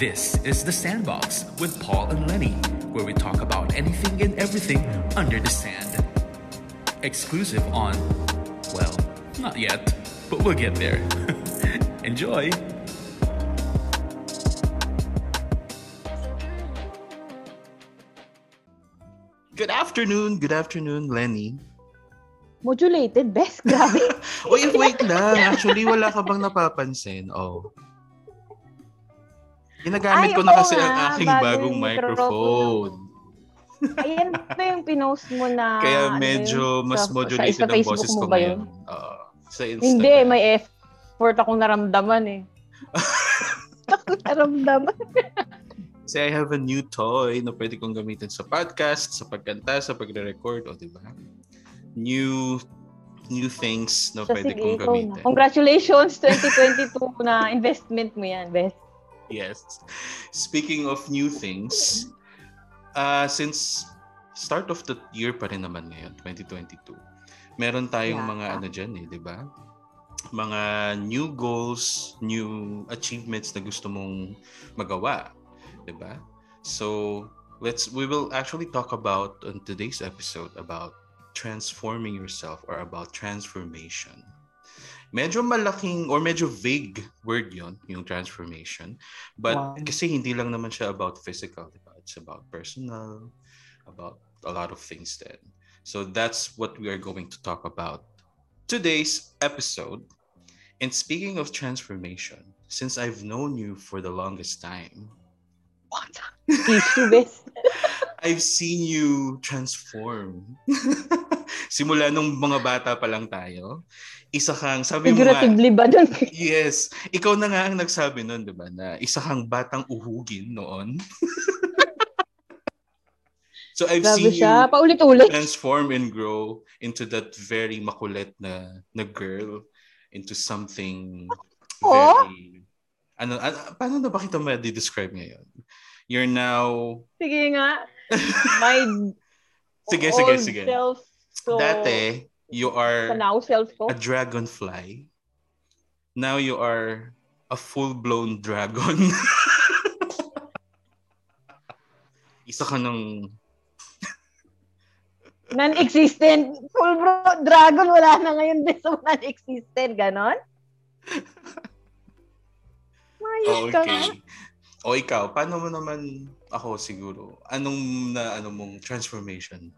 This is The Sandbox with Paul and Lenny, where we talk about anything and everything under the sand. Exclusive on, well, not yet, but we'll get there. Enjoy! Good afternoon, good afternoon, Lenny. Modulated, best. Grabe. Uy, wait lang. Actually, wala ka bang napapansin? Oh. Ginagamit Ay, ko na kasi ang nga, aking bagong bagong microphone. Ayan ba yung pinost mo na... Kaya ano medyo yun? mas Sa- modulated sa, sa ang boses mo ko ba ngayon. Oo. sa Instagram. Hindi, may effort akong naramdaman eh. Naramdaman. Kasi I have a new toy na pwede kong gamitin sa podcast, sa pagkanta, sa pagre-record, o di ba? New new things na So, pwede sige, kong gamitin. na. Congratulations, 2022 na investment mo yan, best. Yes. Speaking of new things, uh, since start of the year pa rin naman ngayon, 2022, meron tayong Yeah. mga ano dyan eh, di ba? Mga new goals, new achievements na gusto mong magawa, di ba? So, let's we will actually talk about on today's episode about transforming yourself or about transformation. Medyo malaking or medyo vague word yon yung transformation. But Wow. kasi hindi lang naman siya about physical, di ba? It's about personal, about a lot of things then. So that's what we are going to talk about today's episode. And speaking of transformation, since I've known you for the longest time, What? I've seen you transform. Simula nung mga bata pa lang tayo, isa kang, sabi mo nga, ba dun? yes, ikaw na nga ang nagsabi nun, di ba, na isa kang batang uhugin noon. so I've Grabe seen siya. you Paulit-ulit. transform and grow into that very makulit na na girl into something Oh? very ano, ano paano na ba kita ma-describe ngayon? You're now Sige nga. My Sige, sige, sige. self. So, Dati, you are now a dragonfly. Now you are a full-blown dragon. Isa ka ng... Non-existent. Full bro, dragon, wala na ngayon din sa non-existent. Ganon? Mayos ka nga. Okay. O ikaw, paano mo naman ako siguro? Anong na ano mong transformation?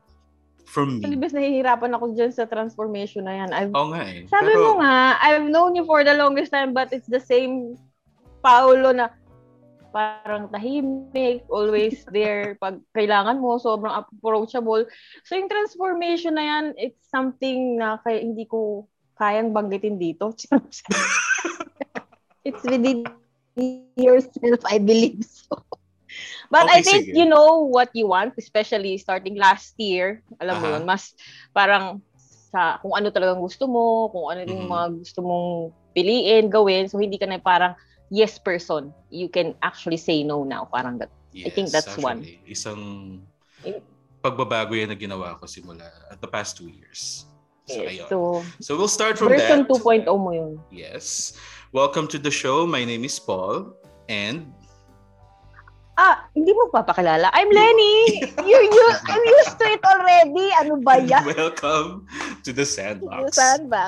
From me. Alibis, nahihirapan ako dyan sa transformation na yan. I've, Oo nga eh. sabi Pero, mo nga, I've known you for the longest time but it's the same Paolo na parang tahimik, always there pag kailangan mo, sobrang approachable. So yung transformation na yan, it's something na kaya hindi ko kayang banggitin dito. it's within yourself, I believe so. But Okay, I think sige. you know what you want, especially starting last year. Alam mo Aha. yun, mas parang sa kung ano talagang gusto mo, kung ano yung Mhm. mga gusto mong piliin, gawin. So hindi ka na parang yes person. You can actually say no now. Parang that. I think that's one. actually, Isang Eh, pagbabago yan na ginawa ko simula at the past two years. So, ayun. So, So we'll start from version that. 2.0 mo yun. Yes. Welcome to the show. My name is Paul. And Ah, hindi mo papakilala. I'm Lenny! you, you, I'm used to it already. Ano ba yan? welcome to the sandbox. Saan ba?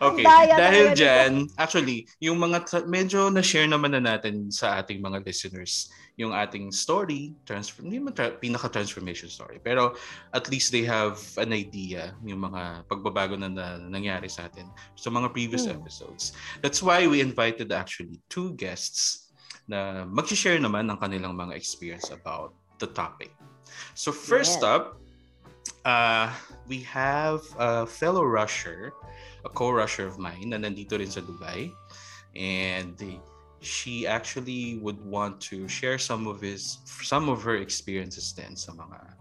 okay. daya Dahil nito. dyan, actually, yung mga, tra- medyo na-share naman na natin sa ating mga listeners yung ating story, transfer, hindi man tra- pinaka-transformation story, pero at least they have an idea yung mga pagbabago na, na nangyari sa atin sa mga previous Hmm. episodes. That's why we invited actually two guests na mag-share naman ng kanilang mga experience about the topic. So first Yes. up, uh, we have a fellow rusher, a co-rusher of mine na nandito rin sa Dubai. And she actually would want to share some of his some of her experiences din sa mga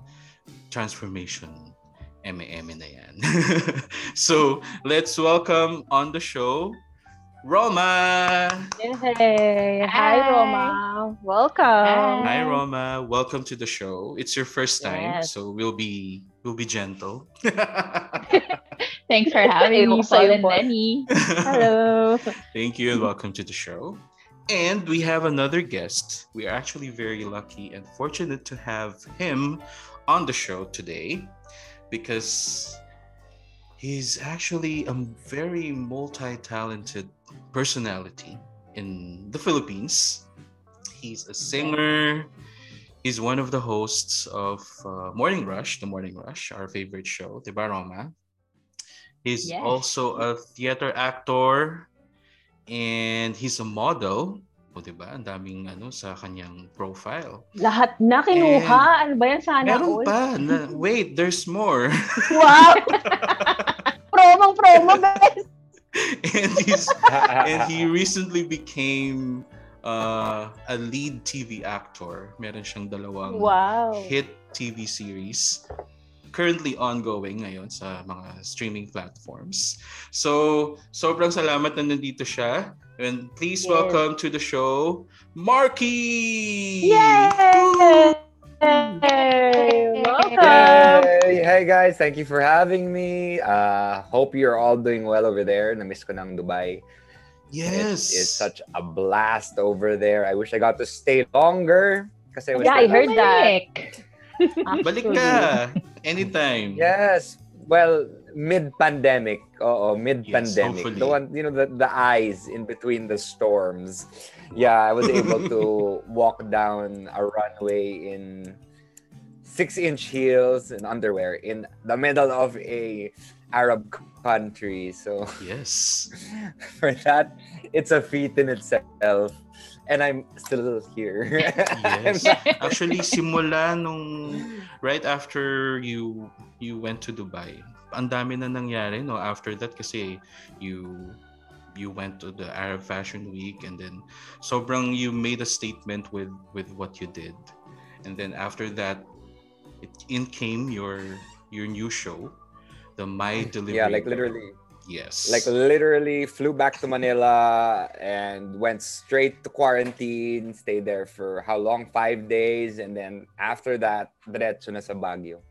transformation M&M na yan. so, let's welcome on the show Roma. Hey, hi, Hi. Roma. Welcome. Hi Roma, welcome to the show. It's your first time, Yes. so we'll be we'll be gentle. Thanks for having me, Ayoko Paul and Paul. Lenny. Hello. Thank you and welcome to the show. And we have another guest. We are actually very lucky and fortunate to have him on the show today because he's actually a very multi talented personality in the Philippines. He's a singer. He's one of the hosts of uh, Morning Rush, The Morning Rush, our favorite show, The Baroma. He's Yes. also a theater actor and he's a model. O, diba? Ang daming ano sa kanyang profile. Lahat na kinuha. ano ba yan? Sana Meron all? pa. Na, wait, there's more. Wow! Promo, best! and he's and he recently became uh, a lead TV actor. Meron siyang dalawang Wow. hit TV series currently ongoing ngayon sa mga streaming platforms. So, sobrang salamat na nandito siya. And please Yes. welcome to the show, Marky! Yay! Welcome! Hey, hey guys, thank you for having me. Uh, hope you're all doing well over there. Namiss ko ng Dubai. Yes. It is such a blast over there. I wish I got to stay longer. Kasi Yeah, I heard that. Balik ka. Anytime. Yes. Well, mid-pandemic. Oo, mid-pandemic. hopefully. the one, you know, the, the eyes in between the storms. Yeah, I was able to walk down a runway in six-inch heels and underwear in the middle of a Arab country. So Yes. for that, it's a feat in itself. And I'm still here. Yes. Actually, simula nung right after you you went to Dubai, ang dami na nangyari no after that kasi you you went to the Arab Fashion Week and then sobrang you made a statement with with what you did. And then after that it in came your your new show, the My Delivery. yeah, like literally. Yes. like literally flew back to Manila and went straight to quarantine, stayed there for how long? Five days. And then after that, diretso na sa Baguio,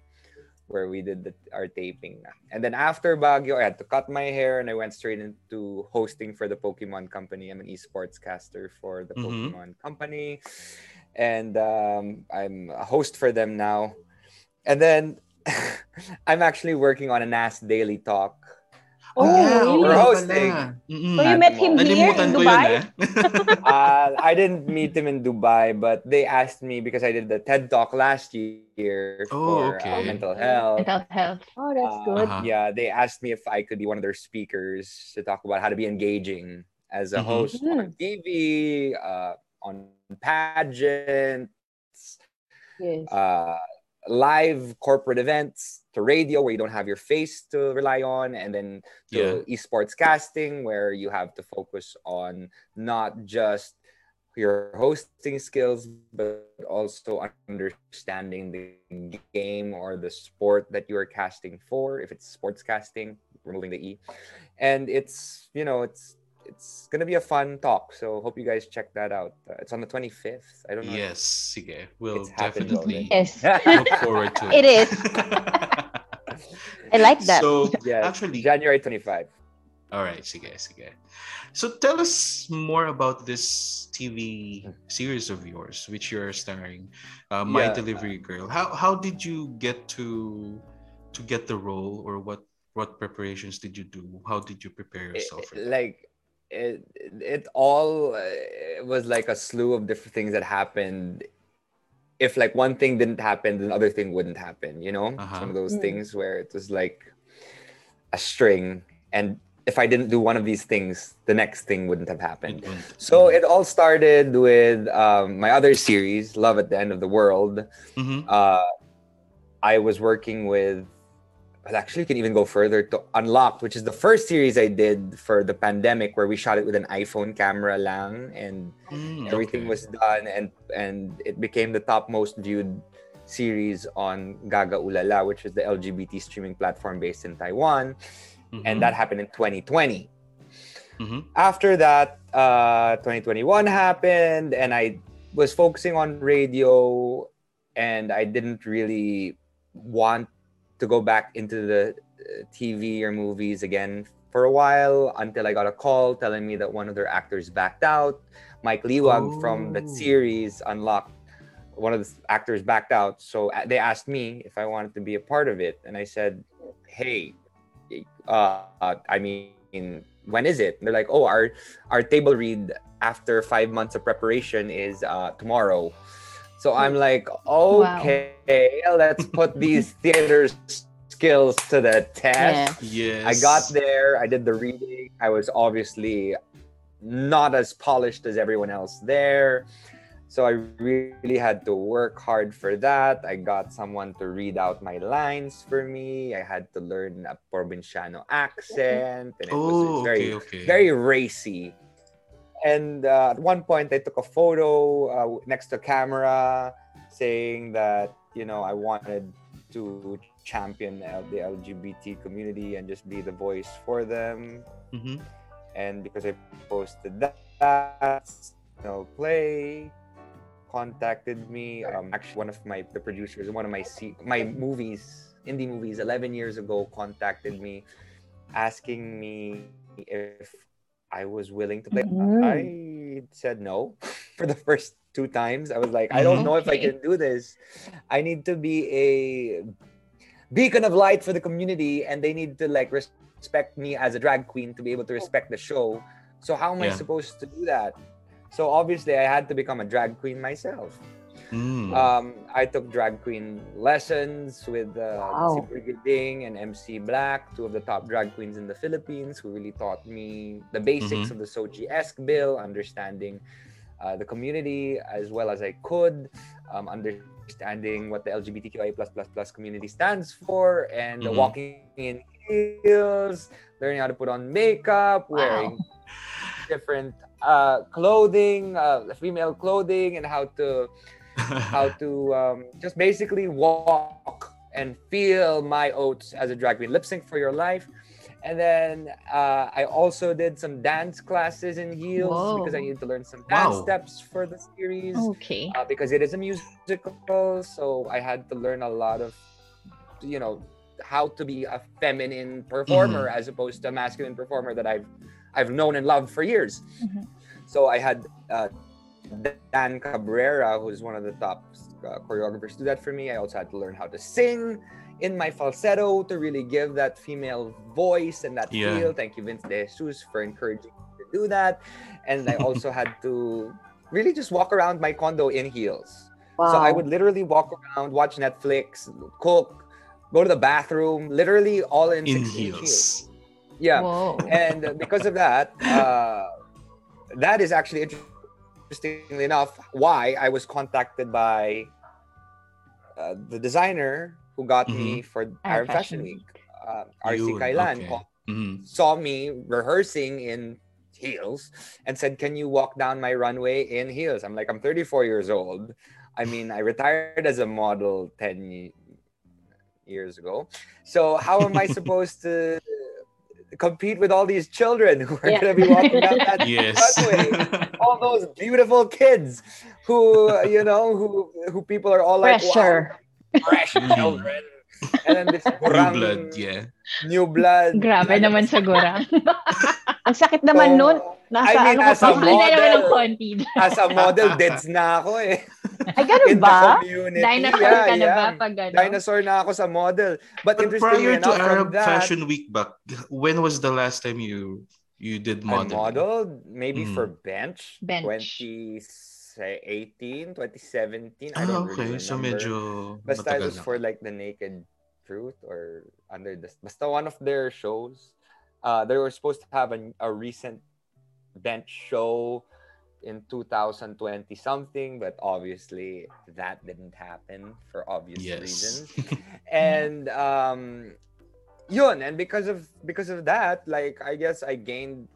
where we did the, our taping. na. And then after Baguio, I had to cut my hair and I went straight into hosting for the Pokemon Company. I'm an esports caster for the Mhm. Pokemon Company. And um, I'm a host for them now. And then I'm actually working on a NAS Daily Talk. Oh, yeah, really? We're hosting. Mm-mm. So you met him here in ko yun Dubai? eh. uh, I didn't meet him in Dubai, but they asked me because I did the TED Talk last year Oh, for uh, mental health. Mental health. Oh, that's Uh, good. Uh-huh. Yeah, they asked me if I could be one of their speakers to talk about how to be engaging as a Mhm. host on Mhm. TV, uh, on pageants, Yes. uh, live corporate events, to radio where you don't have your face to rely on, and then to esports casting where you have to focus on not just your hosting skills but also understanding the game or the sport that you are casting for if it's sports casting removing the e. And it's you know it's it's gonna be a fun talk so hope you guys check that out uh, it's on the 25th i don't know Yes, sige. We'll definitely Yes. look forward to it. It is. I like that. So, yeah actually, january 25 all right, sige, sige. So, tell us more about this TV series of yours, which you're starring, uh, My Yeah. Delivery Girl. How how did you get to to get the role, or what what preparations did you do? How did you prepare yourself for it- that? like it it all uh, it was like a slew of different things that happened if like one thing didn't happen then the other thing wouldn't happen you know it's Uh-huh. one of those Mm. things where it was like a string and if i didn't do one of these things the next thing wouldn't have happened It went- so it all started with um, my other series love at the end of the world Mhm. uh, I was working with, well, actually, you can even go further to Unlocked, which is the first series I did for the pandemic, where we shot it with an iPhone camera lang, and Mm, everything okay. was done, and and it became the top most viewed series on GagaOOLala, which is the LGBT streaming platform based in Taiwan, Mhm. and that happened in 2020 Mhm. after that, uh, 2021 happened, and I was focusing on radio, and I didn't really want to go back into the uh, TV or movies again for a while until I got a call telling me that one of their actors backed out. Mike Liwag from that Oh. series unlocked one of the actors backed out. So uh, they asked me if I wanted to be a part of it, and I said, "Hey, uh, uh, I mean, when is it?" And they're like, "Oh, our our table read after five months of preparation is uh, tomorrow." So I'm like, okay, let's put these theater skills to the test. Yeah. Yes. I got there, I did the reading. I was obviously not as polished as everyone else there. So I really had to work hard for that. I got someone to read out my lines for me. I had to learn a Provinciano accent, and it Oh, was very, okay, okay. very racy. And uh, at one point, I took a photo uh, next to camera saying that you know I wanted to champion the LGBT community and just be the voice for them. Mhm. And because I posted that, you know, play contacted me. Um, actually, one of my the producers, one of my se- my movies, indie movies, 11 years ago, contacted me, asking me if I was willing to play. Mhm. I said no for the first two times. I was like, I don't know if I can do this. I need to be a beacon of light for the community, and they need to like respect me as a drag queen to be able to respect the show. So how am I supposed to do that? So obviously, I had to become a drag queen myself. Mm. Um, I took drag queen lessons with uh, Wow. si Ding and MC Black, two of the top drag queens in the Philippines, who really taught me the basics Mhm. of the Sochi-esque bill, understanding uh, the community as well as I could, um, understanding what the LGBTQIA plus plus plus community stands for, and Mhm. walking in heels, learning how to put on makeup, wearing different uh, clothing, uh, female clothing, and how to how to um, just basically walk and feel my oats as a drag queen. Lip sync for your life. And then uh, I also did some dance classes in heels because I Whoa. needed to learn some dance Wow. steps for the series Okay. uh, because it is a musical. So I had to learn a lot of, you know, how to be a feminine performer as opposed to a masculine performer that I've I've known and loved for years. Mhm. So I had uh, Dan Cabrera, who's one of the top uh, choreographers, do that for me. I also had to learn how to sing in my falsetto to really give that female voice and that Yeah. feel. Thank you, Vince De Jesus, for encouraging me to do that. And I also had to really just walk around my condo in heels. Wow. So I would literally walk around, watch Netflix, cook, go to the bathroom, literally all in, In 16 heels. Yeah. Whoa. And because of that, uh, that is actually interestingly enough why I was contacted by uh, the designer who got me for Arab Fashion, Week, uh, RC Caylan, okay. called- Mhm. saw me rehearsing in heels and said, Can you walk down my runway in heels? I'm like, I'm 34 years old. I mean, I retired as a model 10 years ago. So, how am I supposed to compete with all these children who are Yeah. going to be walking down that Yes. runway? All those beautiful kids who, you know, who who people are all like, Pressure. wow, fresh Mhm. children. And then this New blood, yeah. New blood. Grabe naman sa gurang. Ang sakit naman So, nun. Nasa I mean, ano as a pa? Hindi naman ng model. konti. as a model, deads na ako eh. Ay, ganun In the ba? community. Dinosaur yeah, ka na yeah. ba pag ano? Dinosaur na ako sa model. But, But prior to enough, Arab that, Fashion Week back, when was the last time you you did I modeling? modeled maybe Mm. for Bench, Bench. 2018, 2017. I Ah, don't okay. really So medyo Basta it matagal was for like the Naked Truth or under the basta one of their shows. Uh, they were supposed to have a, a recent bench show in 2020 something, but obviously that didn't happen for obvious Yes. reasons. and um, yun, and because of because of that, like I guess I gained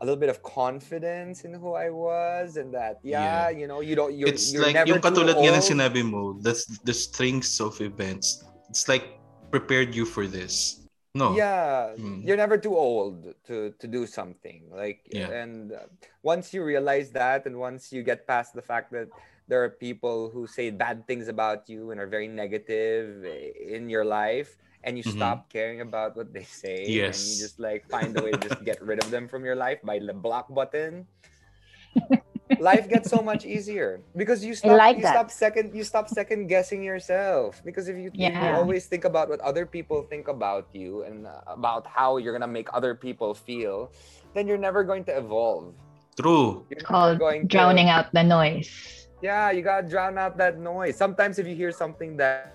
a little bit of confidence in who I was, and that yeah, you know, you don't you're, it's you're like never yung katulad nga ng sinabi mo, that's the strings of events. It's like prepared you for this. No. Yeah, Mm. you're never too old to to do something. Like Yeah. and once you realize that and once you get past the fact that there are people who say bad things about you and are very negative in your life and you Mhm. stop caring about what they say and you just like find a way to just get rid of them from your life by the block button life gets so much easier because you stop like you that. stop second you stop second guessing yourself because if you, if you always think about what other people think about you and uh, about how you're gonna make other people feel then you're never going to evolve True. you're never Called going to- drowning out the noise. yeah, you gotta drown out that noise. Sometimes if you hear something that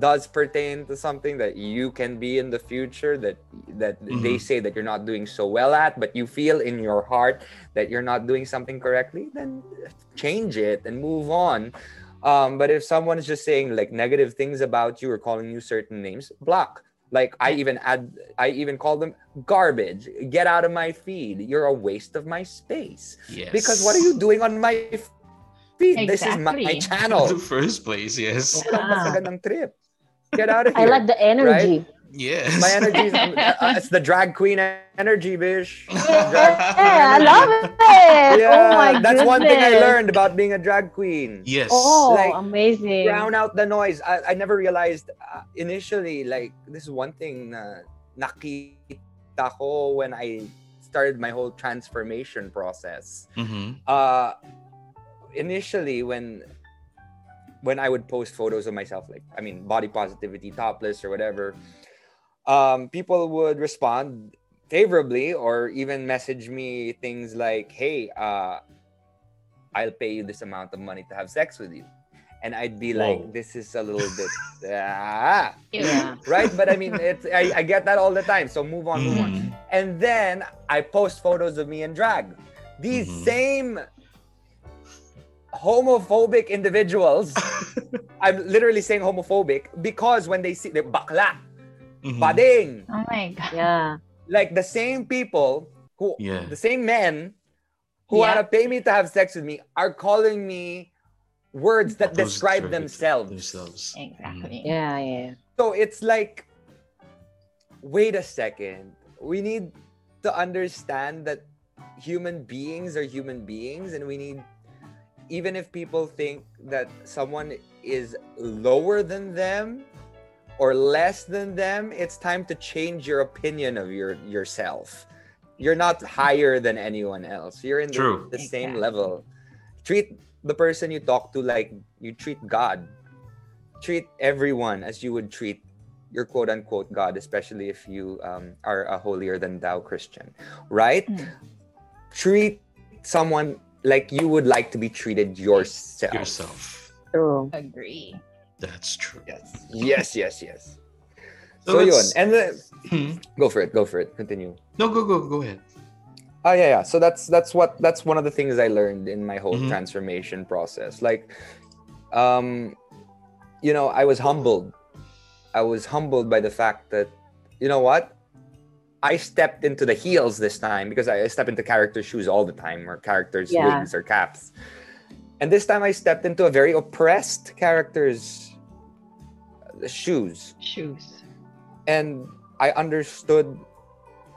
does pertain to something that you can be in the future that that they Mhm. say that you're not doing so well at, but you feel in your heart that you're not doing something correctly, then change it and move on. Um, but if someone is just saying like negative things about you or calling you certain names, block. Like I even add, I even call them garbage. Get out of my feed. You're a waste of my space. Yes. Because what are you doing on my feed? This is my, my Exactly. channel. In the first place, yes. Walang Yeah. trip. Get out of here. I like the energy. Yes. my energy. is- uh, it's the drag queen energy, bish. Yeah, I love it. Yeah, oh my that's one thing I learned about being a drag queen. Yes. Oh, Like, amazing. Drown out the noise. I, I never realized uh, initially. Like this is one thing na nakita ko when I started my whole transformation process. Mm-hmm. uh initially when when i would post photos of myself like i mean body positivity topless or whatever um people would respond favorably or even message me things like hey uh i'll pay you this amount of money to have sex with you and i'd be Whoa. like this is a little bit ah, Yeah. right but i mean it's I, I get that all the time so move on move on Mhm. and then I post photos of me in drag. These Mhm. same homophobic individuals, I'm literally saying homophobic because when they see the bakla, Mhm. bading, Oh my god. Yeah. like the same people who, Yeah. the same men who Yeah. wanna pay me to have sex with me are calling me words that Those describe themselves. Themselves. Exactly. Yeah, yeah. So it's like, wait a second. We need to understand that human beings are human beings, and we need, even if people think that someone is lower than them or less than them, it's time to change your opinion of your yourself. You're not higher than anyone else. You're in the, True. the same Exactly. level. Treat the person you talk to like you treat God treat everyone as you would treat your quote unquote God, especially if you um, are a holier than thou Christian, right? Mm. Treat someone like you would like to be treated yourself. Yourself. True. Agree. That's true. Yes, yes, yes, yes. So So, yun. And then, Hmm. go for it, go for it. Continue. No, go, go, go ahead. Oh yeah, yeah. So that's that's what that's one of the things I learned in my whole Mhm. transformation process. Like, um, you know, I was humbled. I was humbled by the fact that, you know what, I stepped into the heels this time because I step into character shoes all the time, or characters' Yeah. wigs or caps. And this time I stepped into a very oppressed character's uh, shoes Shoes. and I understood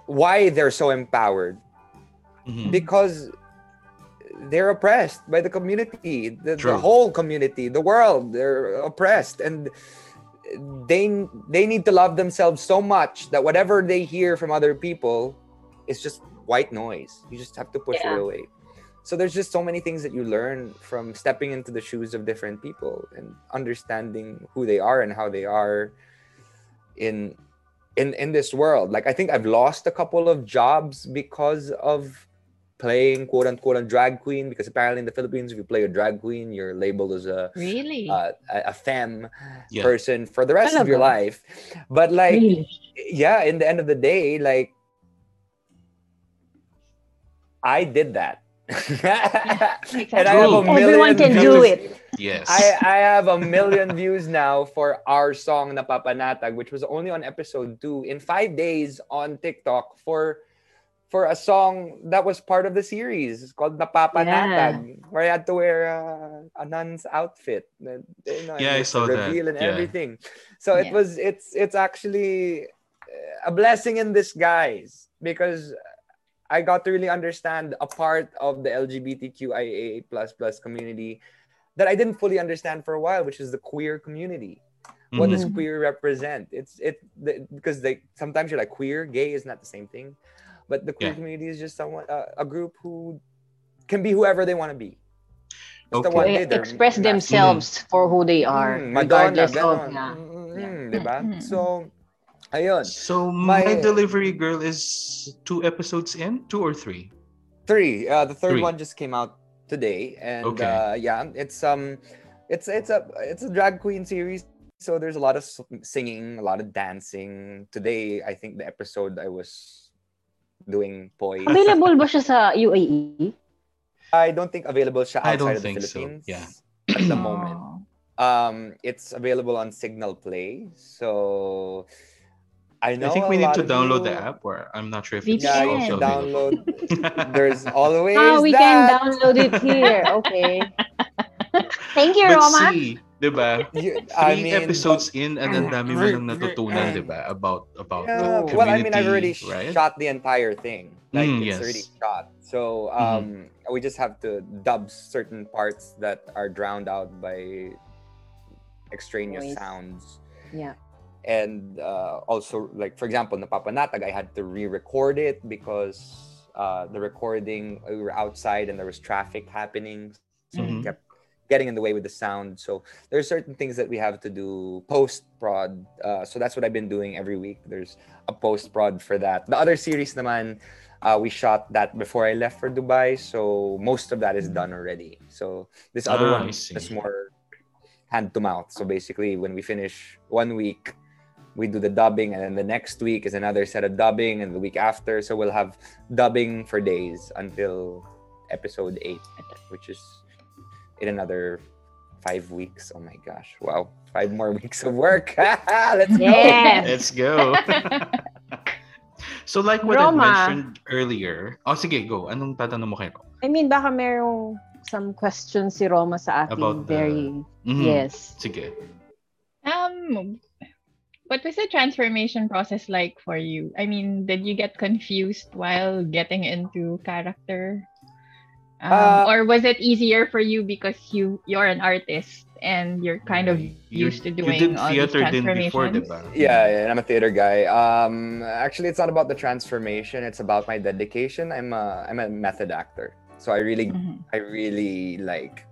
why they're so empowered Mhm. because they're oppressed by the community the, the whole community the world they're oppressed and they they need to love themselves so much that whatever they hear from other people is just white noise. You just have to push it away. So there's just so many things that you learn from stepping into the shoes of different people and understanding who they are and how they are in in in this world. Like i think i've lost a couple of jobs because of playing quote unquote a drag queen because apparently in the philippines if you play a drag queen you're labeled as a Really? uh, a, a femme Yeah. person for the rest of your Talaga? life but like Really? yeah in the end of the day like i did that and i have a True. million Everyone can do it. Yes. I, I have a million views now for our song Napapanatag, which was only on episode two in five days on TikTok for for a song that was part of the series It's called Napapanatag, where I had to wear uh, a nun's outfit. You know, Yeah, I with the that. reveal and Yeah. everything. So it was it's it's actually a blessing in disguise because I got to really understand a part of the LGBTQIA plus plus community that I didn't fully understand for a while, which is the queer community. What does Mhm. queer represent? It's it the, because they sometimes you're like queer, gay is not the same thing, but the queer Yeah. community is just someone uh, a group who can be whoever they want to be. Basta Okay. one They day they're express masculine. themselves for who they are, Mm, Madonna, regardless of yeah. Mm, diba? Mm. So, ayun. So My- my, delivery girl is two episodes in, two or three. Three. Uh, the third Three. one just came out today, and Okay. uh, yeah, it's um, it's it's a it's a drag queen series. So there's a lot of singing, a lot of dancing. Today, I think the episode I was doing poi. Available ba siya sa? UAE? I don't think available siya I outside don't of the think so, Philippines. yeah. At the moment. Oh. Um, it's available on Cignal Play. So I know I think we need to of download the app, or I'm not sure if We it's Yeah, you can. can also available. download. There's always Oh, we that. can download it here. Okay. Thank you, But Roma. see, diba? You- Three I mean, episodes in, and ang dami mo lang natutunan, diba? About about Yeah, the well, I mean, I've already right? shot the entire thing. Like Mm, it's yes. already shot. So um, we just have to dub certain parts that are drowned out by extraneous Noise. sounds. Yeah. And uh, also, like for example, Napapanatag, I had to re-record it because uh, the recording we were outside and there was traffic happening, so Mhm. it kept getting in the way with the sound. So there's certain things that we have to do post prod. Uh, so that's what I've been doing every week. There's a post prod for that. The other series naman, uh, we shot that before I left for Dubai. So most of that is done already. So this other Ah, one is more hand to mouth. So basically, when we finish one week, we do the dubbing, and then the next week is another set of dubbing, and the week after. So we'll have dubbing for days until episode eight, which is in another five weeks. Oh my gosh! Wow, five more weeks of work. Let's go. Let's go. so like what I mentioned earlier. Oh, sige, go. Anong tatanong mo kay Roma? I mean, baka merong some questions si Roma sa atin. About the- Very, Mhm. yes. Sige. Um, what was the transformation process like for you? I mean, did you get confused while getting into character? Um, Uh, or was it easier for you because you you're an artist and you're kind of You- used to you doing did all these theater din before, transformations? diba? Yeah, yeah, I'm a theater guy. Um, actually, it's not about the transformation. It's about my dedication. I'm a I'm a method actor, so I really Mhm. I really like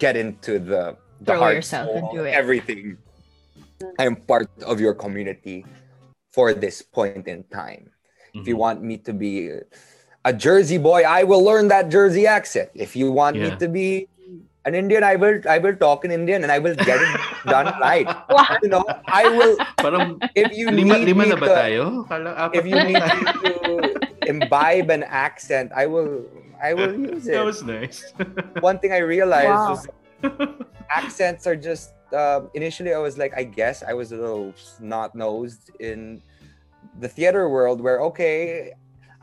get into the the Throw heart, yourself soul, into it. everything. I am part of your community for this point in time. If you Mhm. want me to be a Jersey boy, I will learn that Jersey accent. If you want me to be an Indian, I will I will talk in Indian and I will get it done right. Wow. You know, I will Parang if you lima, need lima me na ba to- tayo? If you need me to imbibe an accent, I will I will use it. That was nice. One thing I realized Wow. was accents are just uh, initially I was like, I guess I was a little snot nosed in the theater world where okay,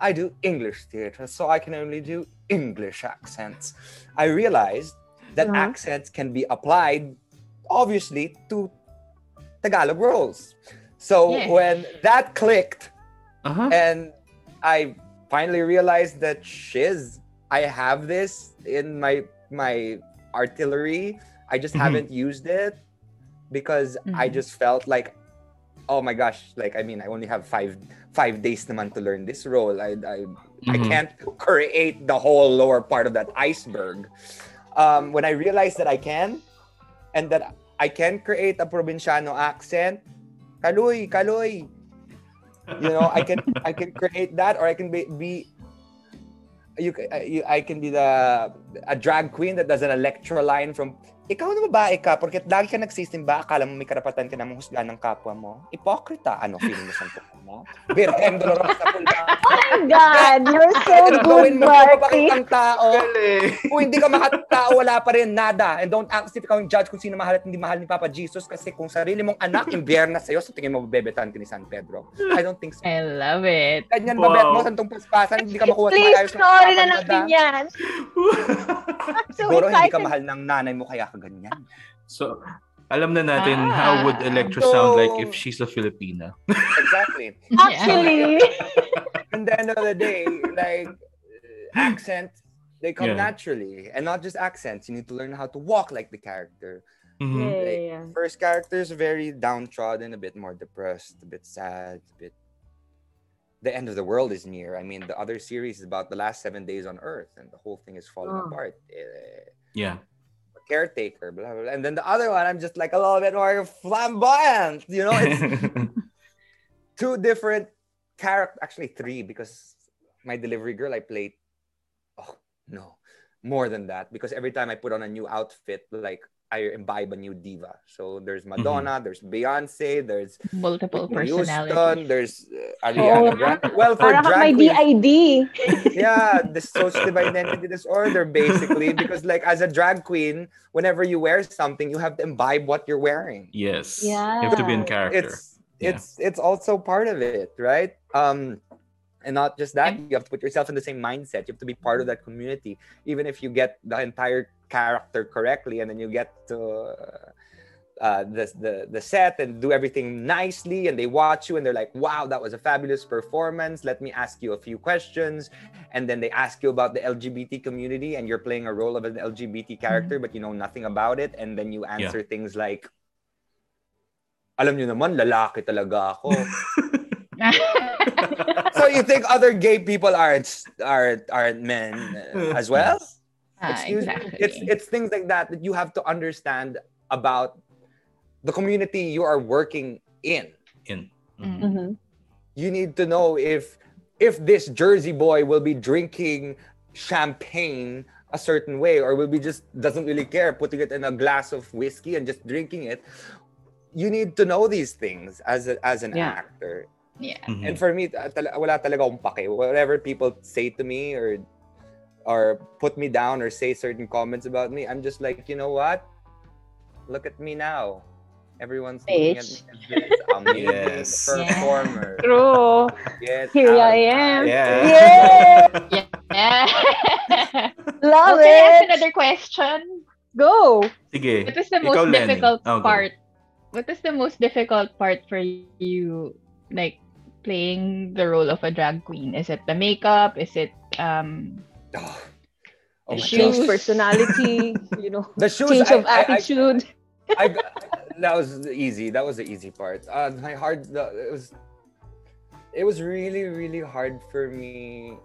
I do English theater, so I can only do English accents. I realized that Mhm. accents can be applied obviously to Tagalog roles. So Yes. when that clicked, uh-huh. and I finally realized that shiz, I have this in my my artillery. I just Mhm. haven't used it because I Mhm. just felt like, oh my gosh, like I mean, I only have five five days naman to learn this role. I I, I Mhm. can't create the whole lower part of that iceberg. Um, when I realized that I can, and that I can create a provinciano accent, kaloy, kaloy, you know i can i can create that or i can be, be you, you I can be the a drag queen that does an electro line from ikaw na babae ka porque lagi ka nagsisimba akala mo may karapatan ka na mahusgahan ng kapwa mo. Hipokrita ano feeling mo santo mo? Virgen Dolorosa Pulga Oh my God, you're so ano gawin good, mo Marty. mapapakitang tao kung hindi ka makatao wala pa rin nada. And don't act as if ikaw yung judge kung sino mahal at hindi mahal ni Papa Jesus kasi kung sarili mong anak imbierna sa'yo sa tingin mo bebetan ka ni San Pedro. I don't think so. I love it. Ganyan Wow. ba bet mo santong paspasan, hindi ka makuha sa Please, maayos na sorry na natin yan. So Siguro hindi ka mahal ng nanay mo kaya ka ganyan. so, alam na natin Ah. how would Electra sound like if she's a Filipina. Exactly. Actually, And the end of the day, like uh, accents, they come Yeah. naturally, and not just accents. You need to learn how to walk like the character. Mhm. Yeah, Like, yeah, yeah. First character is very downtrodden, a bit more depressed, a bit sad, a bit. The end of the world is near. I mean, the other series is about the last seven days on Earth, and the whole thing is falling Oh. apart. Eh, Yeah. Caretaker, blah, blah, blah. And then the other one, I'm just like a little bit more flamboyant. You know, it's two different character, actually three, because my delivery girl I played. Oh no, more than that because every time I put on a new outfit, like I imbibe a new diva. So there's Madonna, there's Beyonce, there's Multiple Whitney Houston, personalities. there's uh, Ariana Oh. Grande. Well, for Para ka may drag queens, DID. yeah, dissociative identity disorder, basically, because like as a drag queen, whenever you wear something, you have to imbibe what you're wearing. yes. Yeah. You have to be in character. It's Yeah. it's it's also part of it, right? Um, and not just that, you have to put yourself in the same mindset. You have to be part of that community, even if you get the entire character correctly, and then you get to. Uh, uh, the, the the set and do everything nicely and they watch you and they're like wow that was a fabulous performance. Let me ask you a few questions. And then they ask you about the lgbt community and you're playing a role of an lgbt character but you know nothing about it. And then you answer things like alam niyo naman lalaki talaga ako. So you think other gay people aren't aren't aren't men as well? Ah, Excuse me? exactly. It's it's things like that that you have to understand about the community you are working in. In. Mm. Mhm. You need to know if if this Jersey boy will be drinking champagne a certain way or will be just doesn't really care putting it in a glass of whiskey and just drinking it. You need to know these things as a, as an Yeah. actor. yeah. Mhm. And for me, ta- tala- wala talaga akong pake. Whatever people say to me or or put me down or say certain comments about me, I'm just like, you know what? Look at me now. Everyone's looking at me Bitch. as Yes. performer. True. Get Here out. I am. Yeah. Yeah. Yeah. Love okay, ask another question. Go. Sige. What is the Ikaw, most Lenny. difficult go. part? What is the most difficult part for you, like playing the role of a drag queen? Is it the makeup? Is it um Oh, oh my Change God. personality, you know, The shoes, change I- of I- I- attitude. I, that was easy. That was the easy part. Uh, my hard. The, it was. It was really, really hard for me.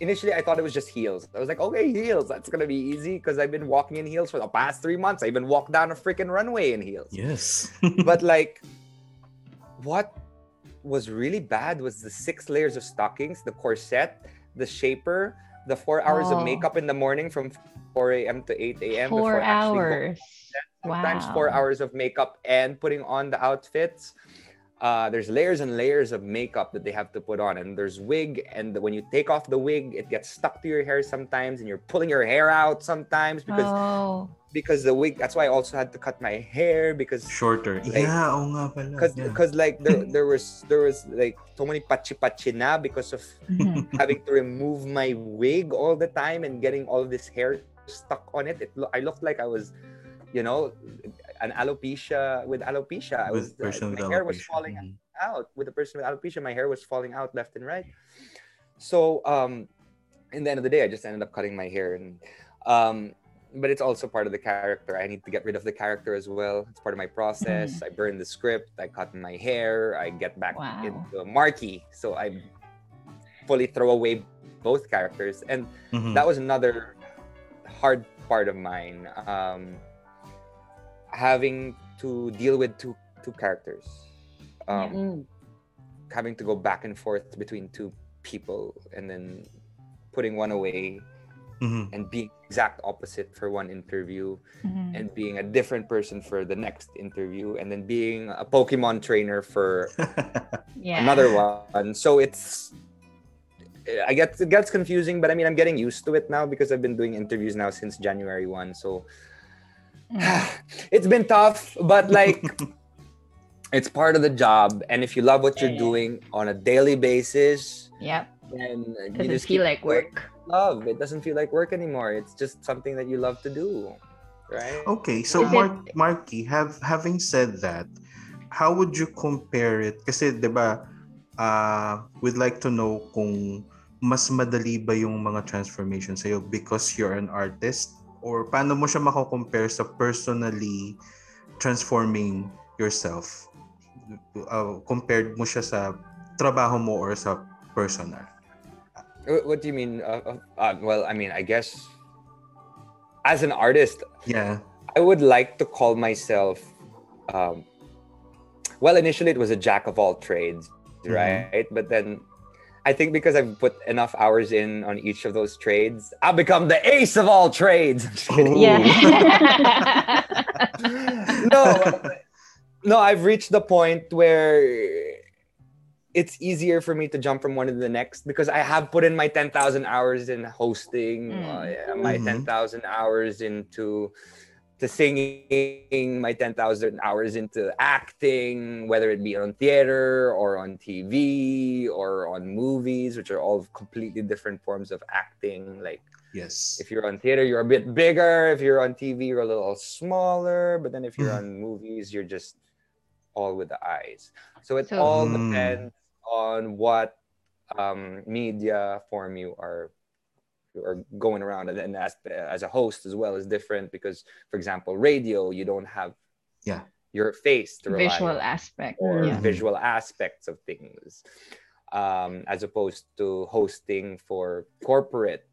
Initially, I thought it was just heels. I was like, okay, heels. That's gonna be easy because I've been walking in heels for the past three months. I even walked down a freaking runway in heels. Yes. But like, what was really bad was the six layers of stockings, the corset, the shaper, the four hours Oh. of makeup in the morning from 4 a.m. to 8 a.m. four before actually go- hours? sometimes Wow. four hours of makeup and putting on the outfits. Uh, there's layers and layers of makeup that they have to put on, and there's wig. And when you take off the wig, it gets stuck to your hair sometimes, and you're pulling your hair out sometimes because Oh. Because the wig. That's why I also had to cut my hair because Shorter. Like- yeah, oo nga pala. because yeah. because like there there was there was like so many pachi pachi na because of Mhm. having to remove my wig all the time and getting all this hair stuck on it. It lo- I looked like I was, you know, an alopecia with alopecia. I was with person my with hair was alopecia. falling Mhm. out with the person with alopecia. My hair was falling out left and right. So um, in the end of the day, I just ended up cutting my hair and um. But it's also part of the character. I need to get rid of the character as well. It's part of my process. I burn the script. I cut my hair. I get back Wow. into Markki. So I fully throw away both characters. And Mhm. that was another hard part of mine um having to deal with two two characters um Mm. having to go back and forth between two people and then putting one away Mhm. and being exact opposite for one interview Mhm. and being a different person for the next interview and then being a pokemon trainer for yeah. another one. So it's I get it gets confusing, but I mean I'm getting used to it now because I've been doing interviews now since January 1. So Mm. it's been tough, but like it's part of the job. And if you love what you're Yeah. doing on a daily basis, yeah, then you just feel keep like doing work. Love. It doesn't feel like work anymore. It's just something that you love to do. Right? Okay, so Is Mark, Marky, have having said that, how would you compare it? Kasi 'di ba, uh, we'd like to know kung mas madali ba yung mga transformation sa'yo because you're an artist or paano mo siya mako-compare sa personally transforming yourself uh, compared mo siya sa trabaho mo or sa personal? Wh- What do you mean? Uh, uh, uh, well, I mean, I guess as an artist, Yeah. I would like to call myself. Um, well, initially it was a jack of all trades, Mhm. right? But then I think because I've put enough hours in on each of those trades, I'll become the ace of all trades. I'm just kidding. Oh. Yeah. no, no, I've reached the point where it's easier for me to jump from one to the next because I have put in my 10,000 hours in hosting, Mm. uh, yeah, my Mhm. 10,000 hours into to singing, my 10,000 hours into acting, whether it be on theater or on TV or on movies, which are all completely different forms of acting. Like Yes. if you're on theater, you're a bit bigger. If you're on TV, you're a little smaller. But then if you're Mhm. on movies, you're just all with the eyes. So it So- all Mm. depends on what um, media form you are are going around and then as, as a host as well is different because for example radio you don't have Yeah. your face to rely Visual on aspect. or Yeah. visual aspects of things um, as opposed to hosting for corporate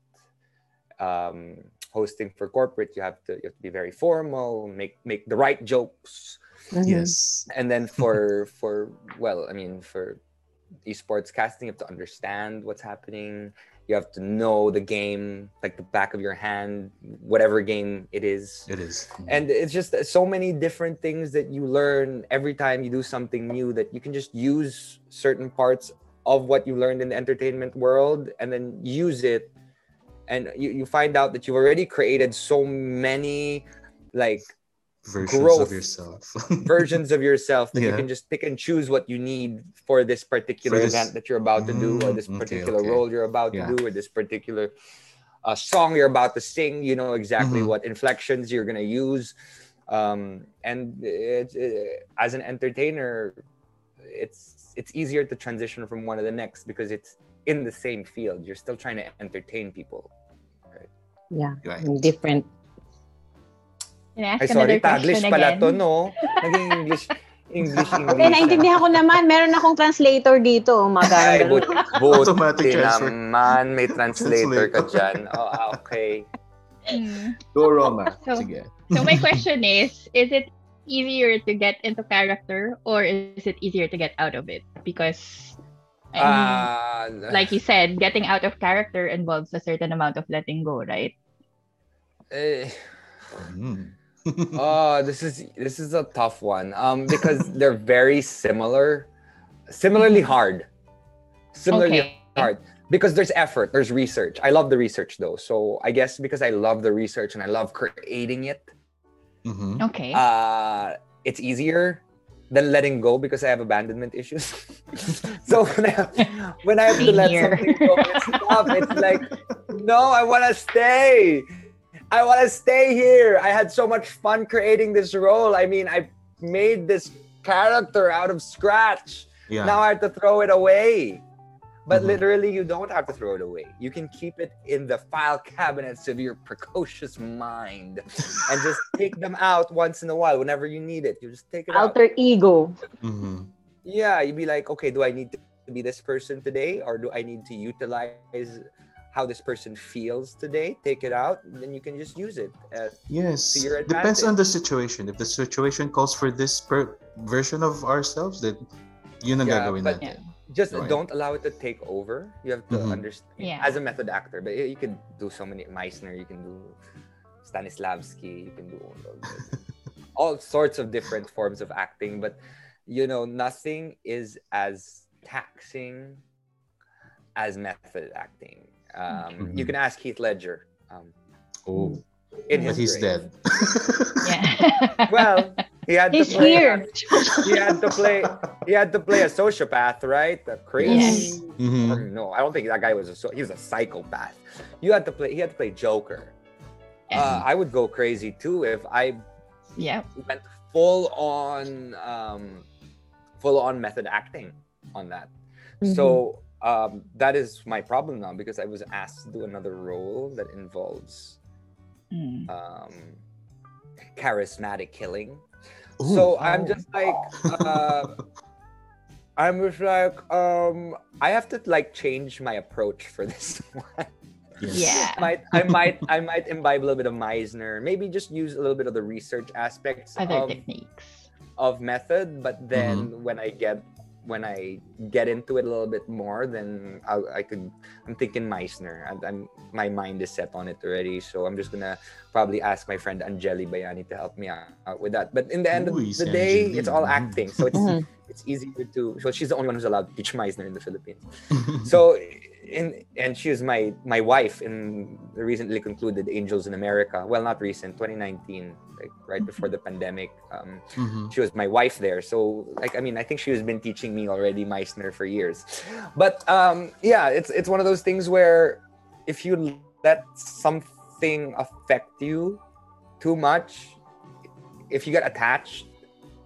um, hosting for corporate you have to you have to be very formal make make the right jokes. Yes. and then for for well i mean for esports casting you have to understand what's happening. You have to know the game like the back of your hand whatever game it is. It is. Mm-hmm. and it's just so many different things that you learn every time you do something new that you can just use certain parts of what you learned in the entertainment world and then use it. And you, you find out that you've already created so many like versions growth. of yourself. versions of yourself that you can just pick and choose what you need for this particular For this- event that you're about to do or Mm, this particular okay. role you're about Yeah. to do or this particular uh, song you're about to sing you know exactly Mhm. what inflections you're going to use um, and it's uh, as an entertainer it's it's easier to transition from one to the next because it's in the same field you're still trying to entertain people Yeah. Right. Different. Can I ask ay sorry taglish pala again? to no naging english english english Okay, naintindihan ko naman. Meron akong translator dito. Ay, Maganda. but, buti Automatic naman. May translator ka dyan. Oh, ah, okay. Hmm. Go Roma. So- Sige. So my question is, is it easier to get into character or is it easier to get out of it? Because Ah, like you said, getting out of character involves a certain amount of letting go, right? eh, Mm. Oh, this is this is a tough one. Um, because they're very similar, similarly hard, similarly Okay. hard. Because there's effort, there's research. I love the research though. So I guess because I love the research and I love creating it, Mhm. Okay. uh, it's easier than letting go because I have abandonment issues. so when I, when I have to let something go, it's tough. It's like, no, I want to stay. I want to stay here. I had so much fun creating this role. I mean, I made this character out of scratch. Yeah. Now I have to throw it away. But Mhm. literally, you don't have to throw it away. You can keep it in the file cabinets of your precocious mind and just take them out once in a while whenever you need it. You just take it out. Alter ego. Mhm. Yeah, you'd be like, okay, do I need to be this person today or do I need to utilize how this person feels today? Take it out, and then you can just use it. Uh, Yes. to your Depends on the situation. If the situation calls for this per- version of ourselves, then yun ang Yeah, gagawin but- natin. just Right. don't allow it to take over. You have to Mhm. understand Yeah. as a method actor, but you you can do so many Meisner, you can do Stanislavski, you can do all, of- all sorts of different forms of acting, but you know, nothing is as taxing as method acting. Um, You Mhm. can ask Heath Ledger. Um, Oh, in but his he's grave. dead. yeah. Well, he had He's to play. here. He had to play. He had to play a sociopath, right? A crazy. Mhm. No, I don't think that guy was a so- he was a psychopath. You had to play he had to play Joker. Uh, I would go crazy too if I yeah. went full on um full on method acting on that. So um that is my problem now because I was asked to do another role that involves Mm. um, charismatic killing. Ooh. So I'm just like, uh, I'm just like, um, I have to like change my approach for this one. Yes. Yeah. might I might I might imbibe a little bit of Meisner. Maybe just use a little bit of the research aspects Other of, techniques. of method, but then when I get when I get into it a little bit more, then I, I could. I'm thinking Meisner. I'm, I'm my mind is set on it already, so I'm just gonna probably ask my friend Angeli Bayani to help me out, out with that. But in the end Ooh, of the day, Angeli. it's all acting, so it's Mhm. it's easier to. So she's the only one who's allowed to teach Meisner in the Philippines. So, in and she is my my wife in the recently concluded Angels in America. Well, not recent, 2019, like right before the pandemic. Um, Mhm. she was my wife there. So, like, I mean, I think she has been teaching me already Meisner for years. But um, yeah, it's it's one of those things where if you let something affect you too much, if you get attached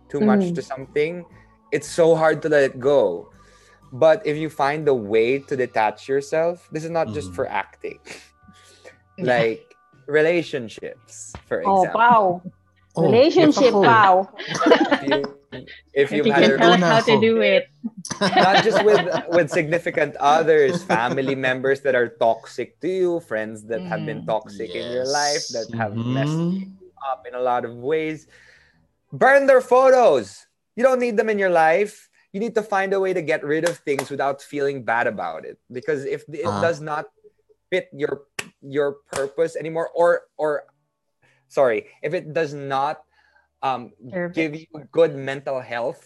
too much Mm. to something, it's so hard to let it go. But if you find a way to detach yourself, this is not just Mhm. for acting. Like relationships, for Oh, example. pow. Oh, Relationship, ako. pow. If, you, if If you've had can tell us how to do it. not just with with significant others, family members that are toxic to you, friends that have been Mm. toxic in your life that have messed Mhm. you up in a lot of ways. Burn their photos. You don't need them in your life. You need to find a way to get rid of things without feeling bad about it. Because if it Ah. does not fit your your purpose anymore, or or sorry, if it does not um, Serve give you good mental health,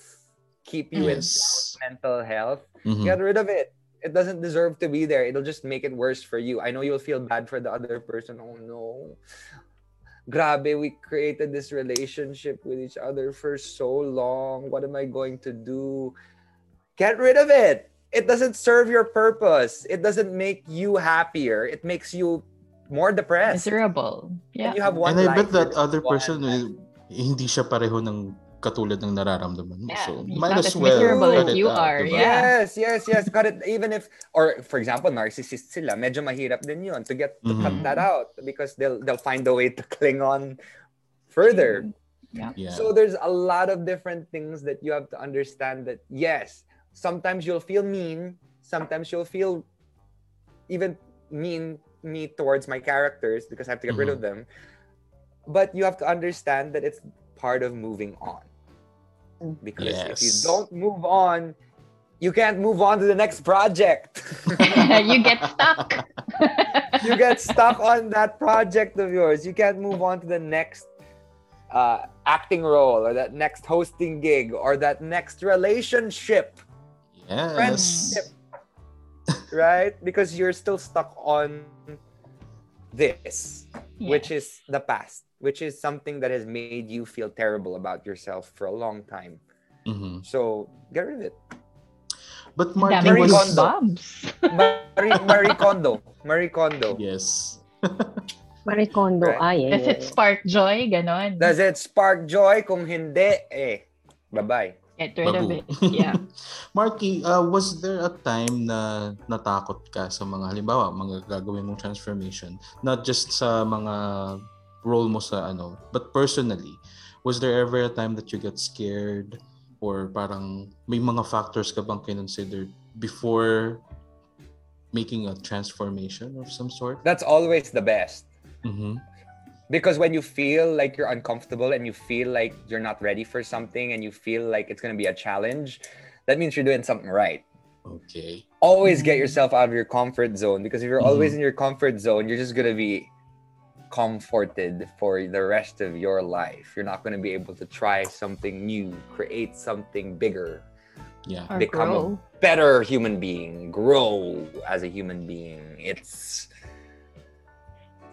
keep you in Yes. sound mental health, Mhm. get rid of it. It doesn't deserve to be there. It'll just make it worse for you. I know you'll feel bad for the other person. Oh no. Grabe, we created this relationship with each other for so long. What am I going to do? Get rid of it. It doesn't serve your purpose. It doesn't make you happier. It makes you more depressed. Miserable. And Yeah. you have one And I bet that other person life. eh, hindi siya pareho ng katulad ng nararamdaman mo. Yeah, So, he's might not as as well miserable cut as it you out, are, diba? yeah. Yes, yes, yes. Cut it. Even if, or for example, narcissist sila, medyo mahirap din yun to get to cut Mhm. that out because they'll they'll find a way to cling on further. Yeah. Yeah. So there's a lot of different things that you have to understand. That yes, sometimes you'll feel mean. Sometimes you'll feel even mean me towards my characters because I have to get rid of them. But you have to understand that it's part of moving on. Because if you don't move on, you can't move on to the next project. you get stuck. you get stuck on that project of yours. You can't move on to the next uh, acting role or that next hosting gig or that next relationship, yes. friendship. right? Because you're still stuck on this, Yeah. which is the past, which is something that has made you feel terrible about yourself for a long time. Mhm. So get rid of it. But Martin Marie was... Kondo. goosebumps. Marie, Marie Kondo. Marie Kondo. Yes. Marie Kondo. Right. Ay, ay, Does it ay. spark joy? Ganon. Does it spark joy? Kung hindi, eh, bye-bye. Get rid of Babu. it. Yeah. Marky, uh, was there a time na natakot ka sa mga halimbawa, mga gagawin mong transformation, not just sa mga role mo sa ano, but personally, was there ever a time that you get scared or parang may mga factors ka bang considered before making a transformation of some sort? That's always the best. Mhm. Because when you feel like you're uncomfortable and you feel like you're not ready for something and you feel like it's going to be a challenge, that means you're doing something right. Okay. Always get Mhm. yourself out of your comfort zone because if you're Mhm. always in your comfort zone, you're just going to be comforted for the rest of your life. You're not going to be able to try something new, create something bigger, Yeah. Or Become a- better human being, grow as a human being. It's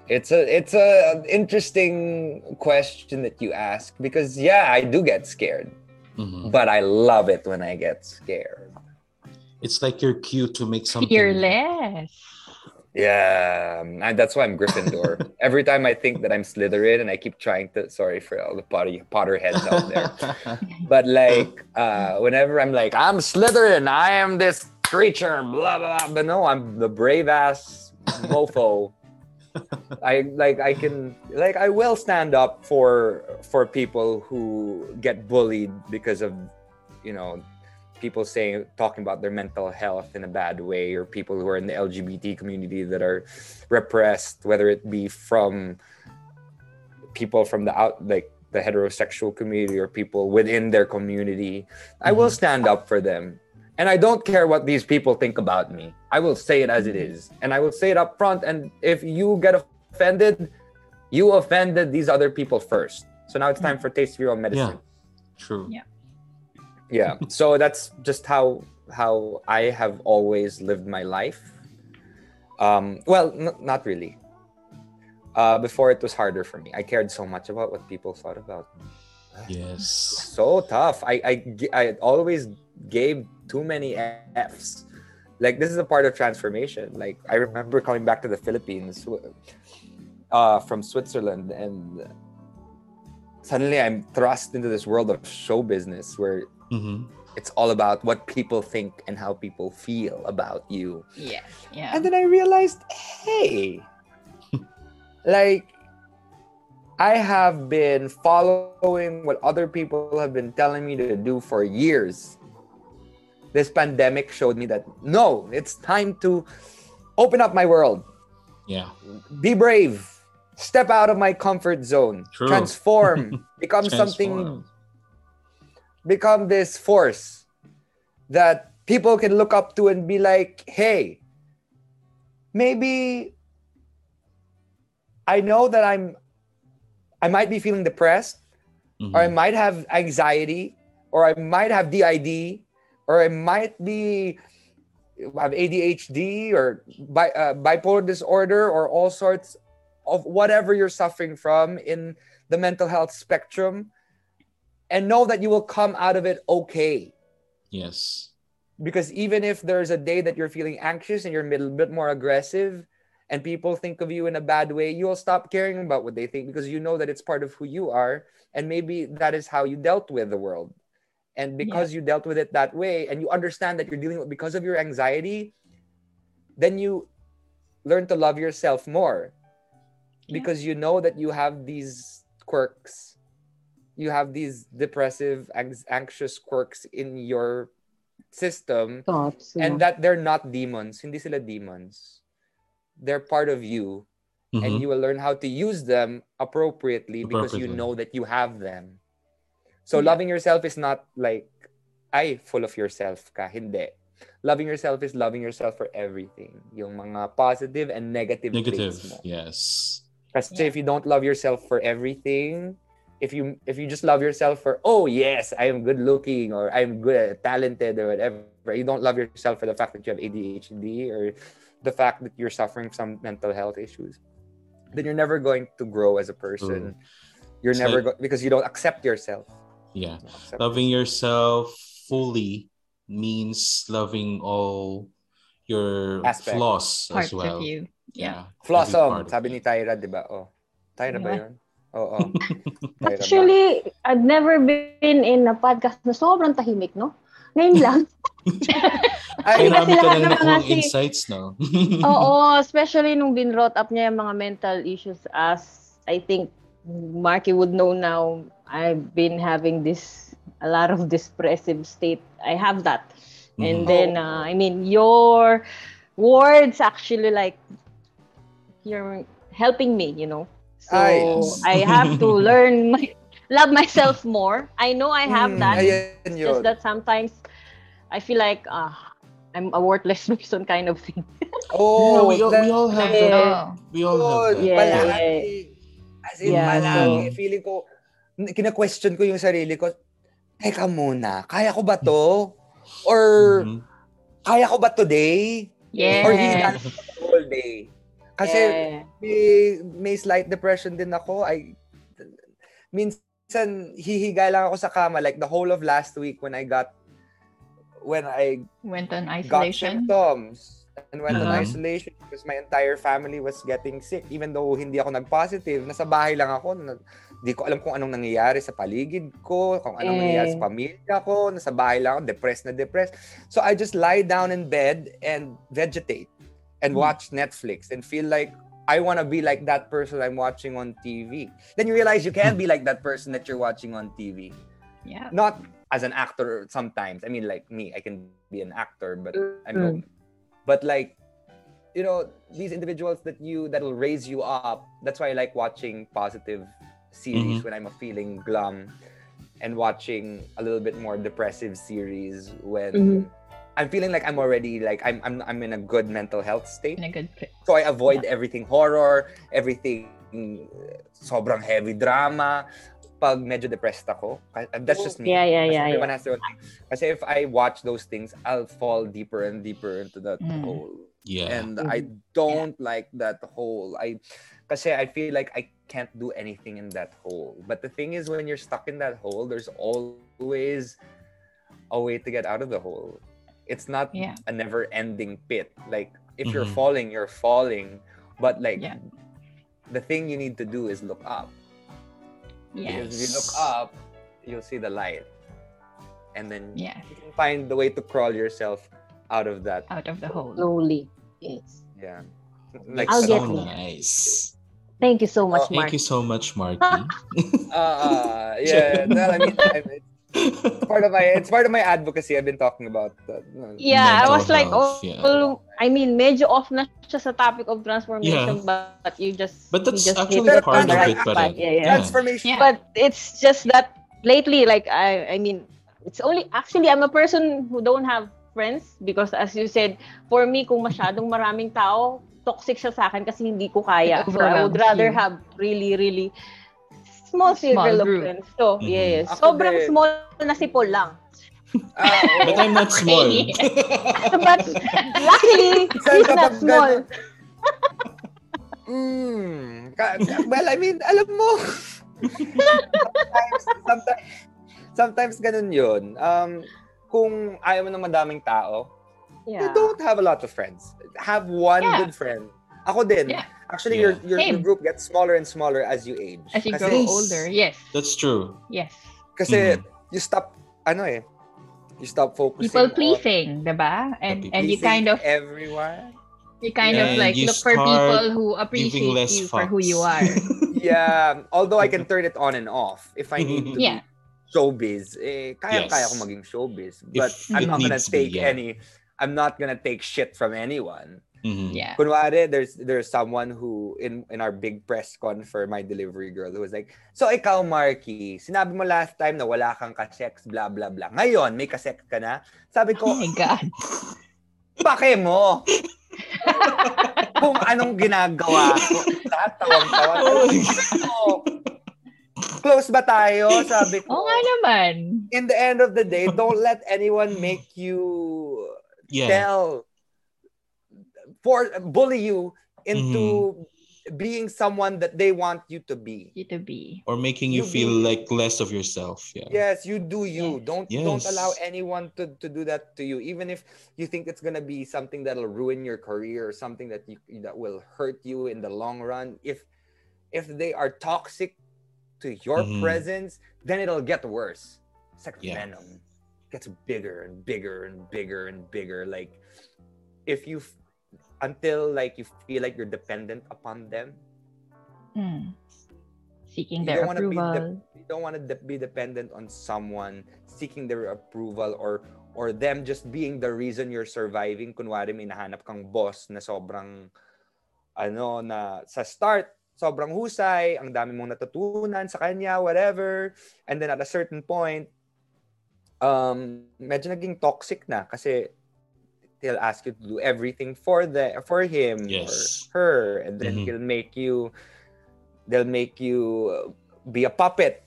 it's a it's a interesting question that you ask because yeah, I do get scared, Mhm. but I love it when I get scared. It's like your cue to make something Fearless. Yeah, and that's why I'm Gryffindor. Every time I think that I'm Slytherin, and I keep trying to. Sorry for all the Potter Potterheads out there. but like uh whenever i'm like i'm slytherin i am this creature blah blah blah but no i'm the brave ass mofo I like I can like I will stand up for for people who get bullied because of you know people saying talking about their mental health in a bad way or people who are in the LGBT community that are repressed whether it be from people from the out like the heterosexual community or people within their community. I will mm-hmm. stand up for them and I don't care what these people think about me. I will say it as it is. And I will say it up front. And if you get offended, you offended these other people first. So now it's time for taste of your own medicine. Yeah. True. Yeah. Yeah. So that's just how how I have always lived my life. Um, well, n- not really. Uh, before it was harder for me. I cared so much about what people thought about me. Yes. So tough. I, I, I always gave too many Fs. Like this is a part of transformation. Like I remember coming back to the Philippines uh, from Switzerland and suddenly I'm thrust into this world of show business where hmm it's all about what people think and how people feel about you. Yeah. Yeah. And then I realized, hey, like I have been following what other people have been telling me to do for years. This pandemic showed me that no, it's time to open up my world, Yeah. be brave, step out of my comfort zone, True. transform, become something become this force that people can look up to and be like, hey, maybe I know that I'm I might be feeling depressed, or I Mhm. might have anxiety, or I might have DID, or I might be have ADHD or bi- uh, bipolar disorder or all sorts of whatever you're suffering from in the mental health spectrum and know that you will come out of it okay Yes. because even if there's a day that you're feeling anxious and you're a little bit more aggressive and people think of you in a bad way you'll stop caring about what they think because you know that it's part of who you are and maybe that is how you dealt with the world and because you dealt with it that way and you understand that you're dealing with because of your anxiety then you learn to love yourself more. Yeah. because you know that you have these quirks. You have these depressive anx- anxious quirks in your system Thoughts. and that they're not demons. Hindi sila demons. They're part of you and Mhm. you will learn how to use them appropriately because you know that you have them so Yeah. loving yourself is not like ay full of yourself ka hindi loving yourself is loving yourself for everything yung mga positive and negative, Negative. traits mo Yes. kasi Yeah. if you don't love yourself for everything if you if you just love yourself for oh yes i am good looking or i'm good talented or whatever you don't love yourself for the fact that you have adhd or the fact that you're suffering some mental health issues then you're never going to grow as a person mm. you're It's never like- go- because you don't accept yourself Yeah. You don't accept Loving yourself fully means loving all your Aspects. flaws as Parts well. of you. Yeah. every Flossom, sabi ni Tyra, di ba? Oh. Tyra ba Diba? yun? Oo. Tyra ba? Actually, I've never been in a podcast na sobrang tahimik, no? Ngayon lang. Ay, Ay, marami ka lahat nang ng mga nakuhang si- insights, no? Oo, especially nung binrot up niya yung mga mental issues as I think Marky would know now, I've been having this, a lot of depressive state. I have that. And Mhm. then, uh, I mean, your words actually like, you're helping me, you know? So, Ay. I have to learn my, love myself more. I know I have Hmm, that. Ayan yun. Just that sometimes I feel like uh, I'm a worthless person kind of thing. Oh, we, all, we all have that. We all have that. Yeah. Palagi. As in, Yeah, palagi. so- Feeling ko, n- kina-question ko yung sarili ko, teka muna, kaya ko ba to? Or, Mhm. kaya ko ba today? Yeah. Or ba the whole day? Kasi, Yeah. may, may slight depression din ako. I, minsan, hihiga lang ako sa kama. Like, the whole of last week when I got, when I Went on got isolation. symptoms and went on Mhm. isolation because my entire family was getting sick. Even though hindi ako nag-positive, nasa bahay lang ako. Na, di ko alam kung anong nangyayari sa paligid ko, kung anong Eh. nangyayari sa pamilya ko. Nasa bahay lang ako, depressed na depressed. So I just lie down in bed and vegetate and Hmm. watch Netflix and feel like, I want to be like that person I'm watching on TV. Then you realize you can't be like that person that you're watching on TV. Yeah. Not as an actor sometimes. I mean, like me, I can be an actor, but I'm no. But like, you know, these individuals that you that'll raise you up. That's why I like watching positive series Mhm. when I'm feeling glum, and watching a little bit more depressive series when Mhm. I'm feeling like I'm already like I'm I'm I'm in a good mental health state. In a good place. So I avoid everything horror, everything uh, sobrang heavy drama. Pag medyo depressed ako, ka- that's just me. Yeah, yeah, Kasi yeah, everyone yeah. has their own thing. Kasi if I watch those things, I'll fall deeper and deeper into that Mm. hole. Yeah. And I don't like that hole. I kasi I feel like I can't do anything in that hole. But the thing is when you're stuck in that hole, there's always a way to get out of the hole. It's not Yeah. a never-ending pit. Like if you're Mhm. falling, you're falling. But like Yeah. the thing you need to do is look up. Yeah. Because if you look up, you'll see the light. And then Yeah. you can find the way to crawl yourself out of that. Out of the hole. Slowly. Yes. Yeah. Like I'll so get it. nice. Thank you so much, Oh, Thank you so much, Markki. uh, yeah. Well, I mean, I- it's part of my it's part of my advocacy. I've been talking about that. Yeah, I was like, health, oh, yeah. I mean, medyo off na siya sa topic of transformation, but you just, But that's just actually hit it part on the of right it pa spot. rin. Yeah, yeah. Transformation. Yeah. But it's just that lately, like, I, I mean, it's only, actually, I'm a person who don't have friends because as you said, for me, kung masyadong maraming tao, toxic siya sa akin kasi hindi ko kaya. So I would rather have really, really small circle of friends. So, Mhm. yes. Ako Sobrang din. small na si Paul lang. Oo. but I'm not small. But luckily, he's not small. Mm, ka- well, I mean, alam mo, sometimes, sometimes, sometimes ganun yun. Um, kung ayaw mo ng madaming tao, you don't have a lot of friends. Have one Yeah. good friend. Ako din. Yeah. Actually, Yeah. your, your, your Same. group gets smaller and smaller as you age. As you Kasi- grow older. Yes. That's true. Yes. Kasi Mhm. you stop, ano eh, you stop focusing People on pleasing, diba? And People and you kind of everyone. you kind Yeah, of like look for people who appreciate less you for who you are. Yeah, although I can turn it on and off if I need to Yeah. be showbiz. Eh, kaya-kaya Yes. ko maging showbiz. But If I'm not gonna needs to be, take yeah. any, I'm not gonna take shit from anyone. Mhm. yeah. Kunwari, there's there's someone who in in our big press con for my delivery girl who was like, so ikaw, Marky, sinabi mo last time na wala kang kasex, blah, blah, blah. Ngayon, may kasex ka na? Sabi Oh ko, my god. pake mo! Kung anong ginagawa ko. Lahat tawang-tawa. Oh Close ba tayo? Sabi ko. Oo nga naman. In the end of the day, don't let anyone make you Yeah. tell for bully you into being someone that they want you to be. You to be. Or making you You feel be- like less of yourself. Yeah. Yes, you do you. Don't don't allow anyone to, to do that to you. Even if you think it's gonna be something that'll ruin your career or something that you that will hurt you in the long run. If if they are toxic to your Mhm. presence, then it'll get worse. It's like Yeah. venom. Gets bigger and bigger and bigger and bigger. Like if you until like you feel like you're dependent upon them, Hmm. Seeking You their the- approval. you don't want to de- be dependent on someone seeking their approval or or them just being the reason you're surviving kunwari may nahanap kang boss na sobrang ano na sa start sobrang husay ang dami mong natutunan sa kanya whatever and then at a certain point um medyo naging toxic na kasi he'll ask you to do everything for the for him Yes. or her and then Mhm. he'll make you they'll make you be a puppet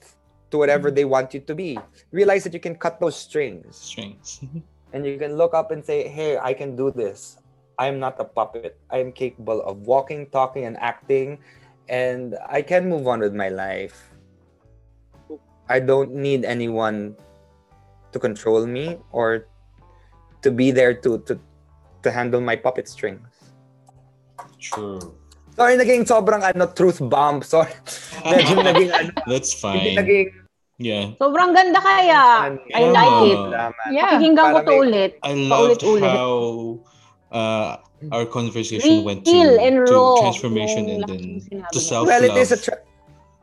to whatever they want you to be realize that you can cut those strings Strengths. and you can look up and say hey i can do this i'm not a puppet i am capable of walking talking and acting and i can move on with my life i don't need anyone to control me or to be there to to to handle my puppet strings True. sorry naging sobrang ano truth bomb sorry medyo naging ano That's hindi fine. naging Yeah. Sobrang ganda kaya. I like it. Oh. Salamat. Yeah. Pakinggan ko to ulit. I loved Paulit-ulit. how uh our conversation went to, and to raw transformation yung and lahat then to self-love. Well, it is a tra-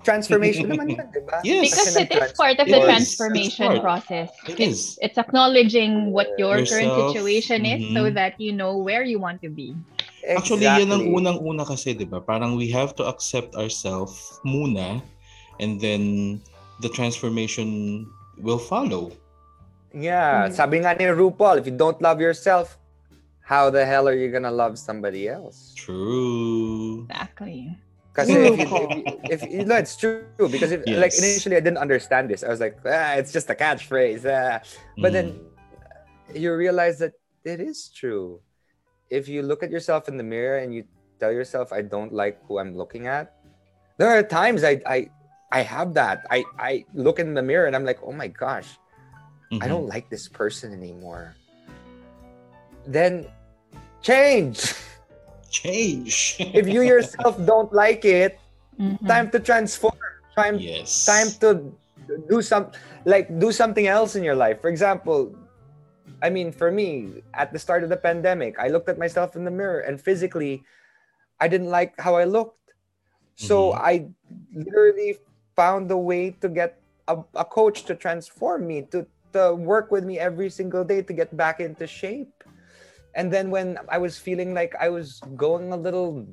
transformation naman yun, di ba? Yes. Because it is part of the is. transformation It's process. It It's, it's acknowledging what your current situation is so Mhm. that you know where you want to be. Actually, yan ang Exactly. unang-una kasi, di ba? Parang we have to accept ourselves muna and then the transformation will follow. Yeah, Mm. sabi nga ni RuPaul, if you don't love yourself, how the hell are you gonna love somebody else? True. Exactly. Because if, you, if, you, if you know, it's true. Because if like initially I didn't understand this, I was like, ah, it's just a catchphrase. Ah. But then you realize that it is true. If you look at yourself in the mirror and you tell yourself, I don't like who I'm looking at, there are times I I I have that. I I look in the mirror and I'm like, oh my gosh, Mhm. I don't like this person anymore. Then change. change. if you yourself don't like it, Mhm. time to transform. Time yes. time to do some like do something else in your life. For example, I mean, for me, at the start of the pandemic, I looked at myself in the mirror and physically I didn't like how I looked. So Mhm. I literally found a way to get a, a coach to transform me, to, to work with me every single day to get back into shape. And then when I was feeling like I was going a little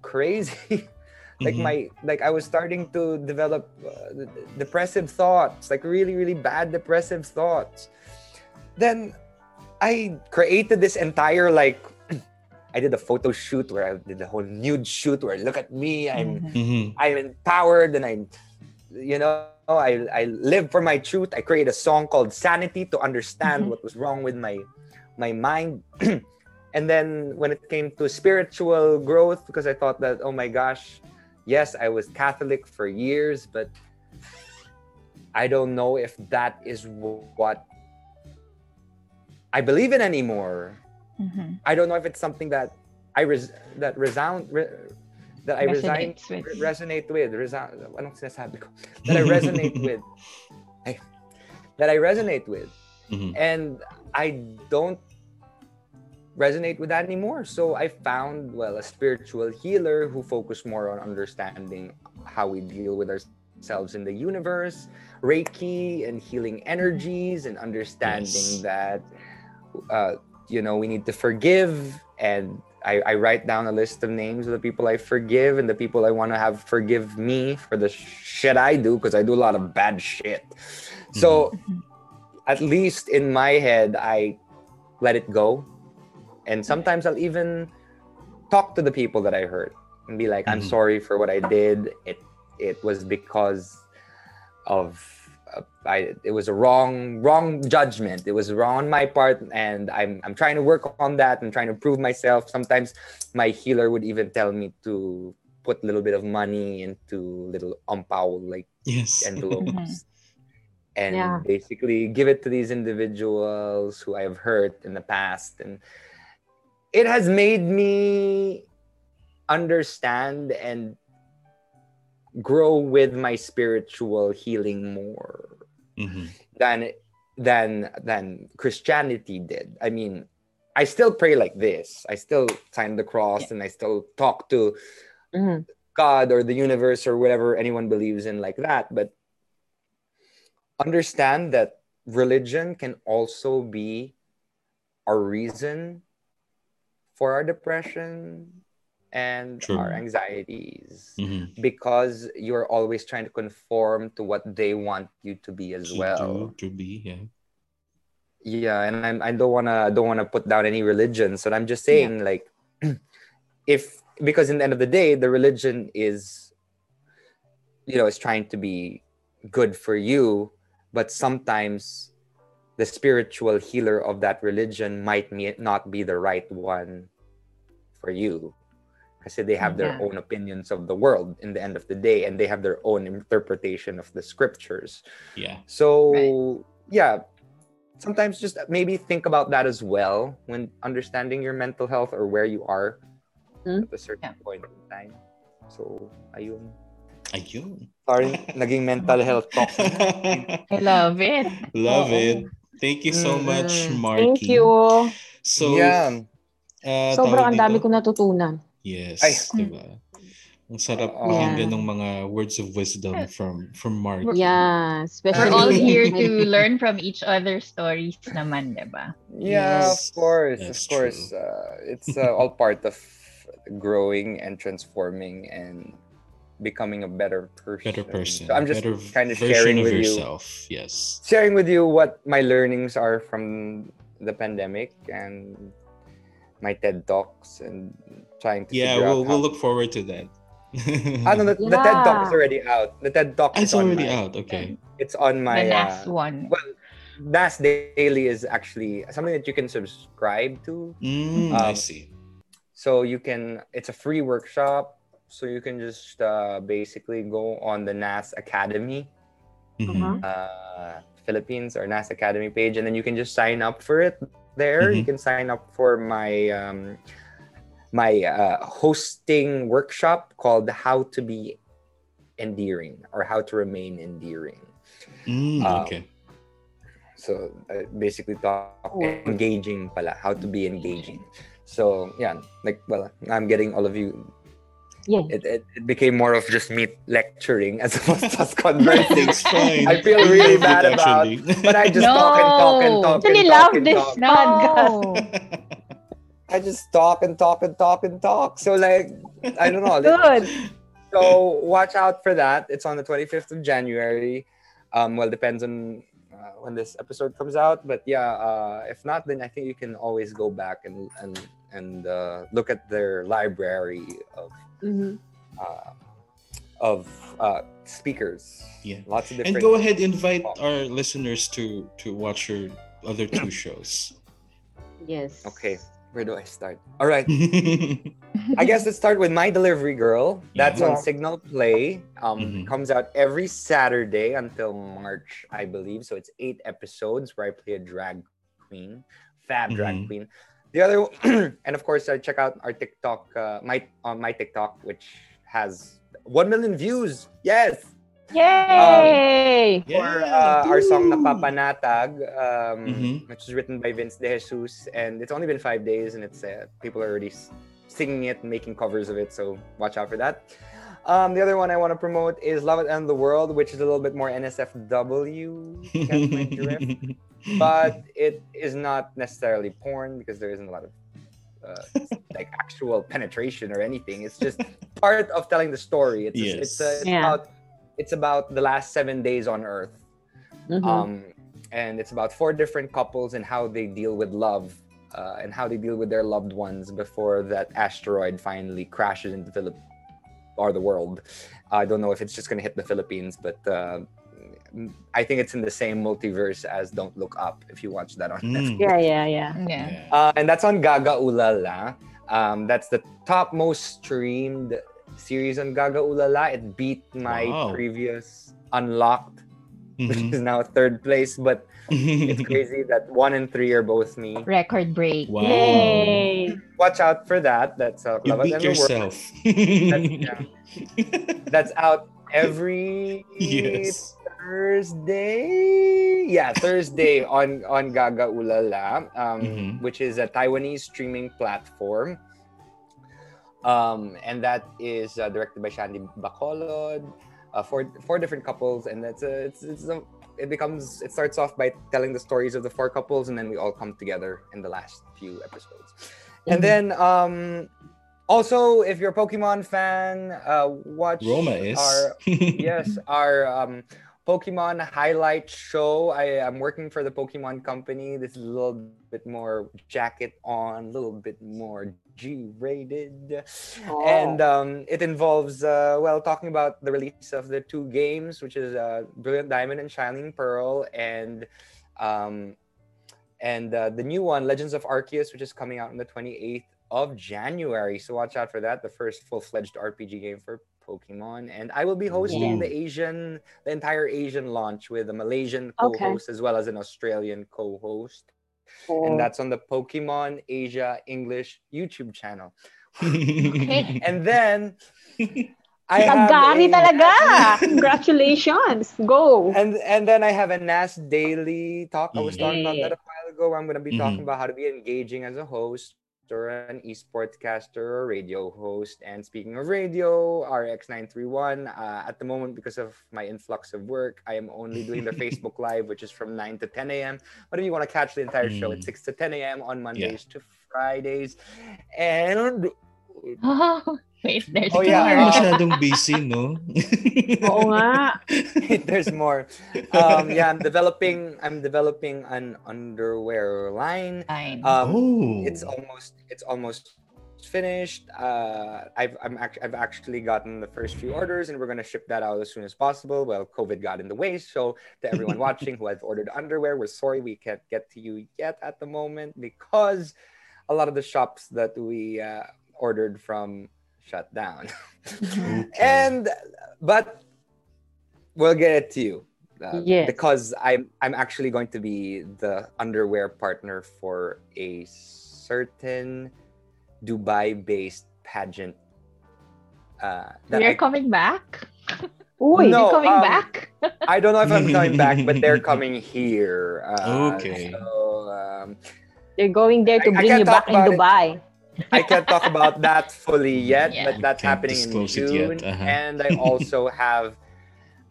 crazy, like Mhm. my like I was starting to develop uh, depressive thoughts, like really really bad depressive thoughts. Then I created this entire like I did a photo shoot where I did a whole nude shoot where look at me, I'm Mhm. Mhm. I'm empowered and I'm you know I I live for my truth. I create a song called Sanity to understand Mhm. what was wrong with my my mind. and then when it came to spiritual growth because I thought that oh my gosh, yes, I was Catholic for years, but I don't know if that is what I believe in anymore. Mhm. I don't know if it's something that I res- that resound re- that I resign with. re- resonate with resound anong sinasabi ko that I resonate with ay, that I resonate with Mhm. and I don't resonate with that anymore so I found well a spiritual healer who focused more on understanding how we deal with ourselves in the universe reiki and healing energies and understanding Yes. that uh, you know we need to forgive and I, I write down a list of names of the people I forgive and the people I want to have forgive me for the shit I do because I do a lot of bad shit. So Mhm. at least in my head, I let it go. And sometimes I'll even talk to the people that I hurt and be like, I'm Mhm. sorry for what I did. It it was because of uh, I it was a wrong wrong judgment. It was wrong on my part, and I'm I'm trying to work on that. I'm trying to prove myself. Sometimes my healer would even tell me to put a little bit of money into little umpao like Yes. envelopes and Yeah. basically give it to these individuals who I have hurt in the past. And it has made me understand and grow with my spiritual healing more Mhm. than than than Christianity did. I mean, I still pray like this. I still sign the cross and I still talk to Mhm. God or the universe or whatever anyone believes in like that. But understand that religion can also be a reason for our depression and True. our anxieties Mhm. because you're always trying to conform to what they want you to be as To well. to be, yeah. Yeah, and I'm, I don't wanna don't wanna put down any religions, but I'm just saying like, if because in the end of the day, the religion is, you know, is trying to be good for you, but sometimes the spiritual healer of that religion might not be the right one for you. I Because they have their Yeah. own opinions of the world in the end of the day, and they have their own interpretation of the scriptures. Yeah. So Right. yeah, sometimes just maybe think about that as well when understanding your mental health or where you are Hmm? at a certain Yeah. point in time. So ayun. Ayun. Sorry, naging mental health talk. I love it. Love Oo. it. Thank you so much, Mm-mm. Marky. Thank you. So yeah. ah, Sobrang dami kong natutunan. Yes, Ay. diba? Ang sarap Oo. pakinggan Yeah. ng mga words of wisdom from from Mark. Yeah, especially We're all here to learn from each other's stories naman, di ba? Yeah, Yes, of course, of course. Uh, it's uh, all part of growing and transforming and becoming a better person. Better person. So I'm just better kind of version sharing of with you, yourself. Yes. sharing with you what my learnings are from the pandemic and my TED talks and trying to Yeah, we'll out we'll look forward to that. Ah, no, the, the TED talk is already out. The TED talk is it's on already my, out. Okay. It's on my the uh, last one. well, NAS Daily is actually something that you can subscribe to. Mm, I Um, see. So you can, it's a free workshop. So you can just uh, basically go on the NAS Academy, Mhm. Uh-huh. uh, Philippines or NAS Academy page, and then you can just sign up for it there. You can sign up for my um, my uh, hosting workshop called "How to Be Endearing" or "How to Remain Endearing." Mm, um, okay. So uh, basically, talk Oh. engaging pala, how to be engaging. So yeah, like well, I'm getting all of you. Yeah. It, it, it became more of just me lecturing as opposed to us conversing. I feel really love it, bad about- actually. But I just talk and talk and No. talk Actually and love talk and this talk. podcast. I just talk and talk and talk and talk. So like I don't know. Good. So watch out for that. It's on the 25th of January. Um, well, depends on uh, when this episode comes out. But yeah, uh, if not, then I think you can always go back and and and uh, look at their library of Mhm. uh, of uh, speakers. Yeah. lots of different. and go ahead invite our listeners to to watch your other two shows. Yes. Okay, where do I start? All right. I guess let's start with My Delivery Girl. That's Yeah. on Cignal Play. Um, Mhm. comes out every Saturday until March, I believe. So it's eight episodes where I play a drag queen, fab drag Mhm. queen. The other, and of course, I check out our TikTok, uh, my on my TikTok, which has one million views. Yes, Yay! for Yeah. uh, our song "Napapanatag," um, Mhm. which was written by Vince De Jesus, and it's only been five days, and it's uh, people are already singing it and making covers of it. So watch out for that. Um, the other one I want to promote is "Love It and the World," which is a little bit more NSFW, catch my drift, but it is not necessarily porn because there isn't a lot of uh, like actual penetration or anything. It's just part of telling the story. It's Yes. it's, uh, it's Yeah. about it's about the last seven days on Earth Mhm. um, and it's about four different couples and how they deal with love uh, and how they deal with their loved ones before that asteroid finally crashes into Philip or the world. I don't know if it's just gonna hit the Philippines, but uh, I think it's in the same multiverse as Don't Look Up. If you watch that on Netflix. Mm, yeah, yeah, yeah. Yeah. yeah. Uh, and that's on GagaOOLala. Um, that's the top most streamed series on GagaOOLala. It beat my Wow. previous Unlocked, which Mhm. is now third place. But it's crazy that one and three are both me. Record break. Wow. Yay! Watch out for that. That's uh, You beat and the World. yourself. That's out every yes. Thursday. Yeah, Thursday on on GagaOOLala, um, Mhm. which is a Taiwanese streaming platform. Um, and that is uh, directed by Shandy Bacolod. Uh, four four different couples, and that's a, it's it's a, it becomes it starts off by telling the stories of the four couples, and then we all come together in the last few episodes. And Mhm. then um, also, if you're a Pokemon fan, uh, watch Roma is. our yes, our um, Pokemon highlight show. I am working for the Pokemon company. This is a little bit more jacket on, a little bit more G-rated, Oh. and um, it involves uh, well talking about the release of the two games, which is uh, Brilliant Diamond and Shining Pearl, and um, and uh, the new one, Legends of Arceus, which is coming out on the 28th of January. So watch out for that. The first full-fledged RPG game for Pokemon, and I will be hosting Yeah. the Asian, the entire Asian launch with a Malaysian co-host as well as an Australian co-host, Oh. and that's on the Pokemon Asia English YouTube channel. Okay. And then I have Nagari a- talaga! Congratulations! Go! And and then I have a NAS daily talk. I was talking about that a while ago. Where I'm going to be talking Mhm. about how to be engaging as a host, or an esportscaster or radio host. And speaking of radio, RX931, uh, at the moment, because of my influx of work, I am only doing the Facebook Live, which is from 9 to 10 a.m. But if you want to catch the entire show, it's Mm. 6 to 10 a.m. on Mondays to Fridays. And Oh, wait, there's Oh, yeah. more. Masyadong busy, no? Oo nga. there's more. Um, yeah, I'm developing. I'm developing an underwear line. Fine. Um, oh. it's almost it's almost finished. Uh, I've I'm act- I've actually gotten the first few orders, and we're gonna ship that out as soon as possible. Well, COVID got in the way, so to everyone watching who has ordered underwear, we're sorry we can't get to you yet at the moment because a lot of the shops that we uh, ordered from shut down. Okay. and but we'll get it to you. Uh, Yes. Because I'm I'm actually going to be the underwear partner for a certain Dubai-based pageant. Uh, We're I, coming back. Uy, No, You're coming um, back. I don't know if I'm coming back, but they're coming here. Uh, Okay. So, um, they're going there to I- I bring can't you back in Dubai. it. Dubai. I can't talk about that fully yet, Yeah. but that's happening in June. uh-huh. And I also have,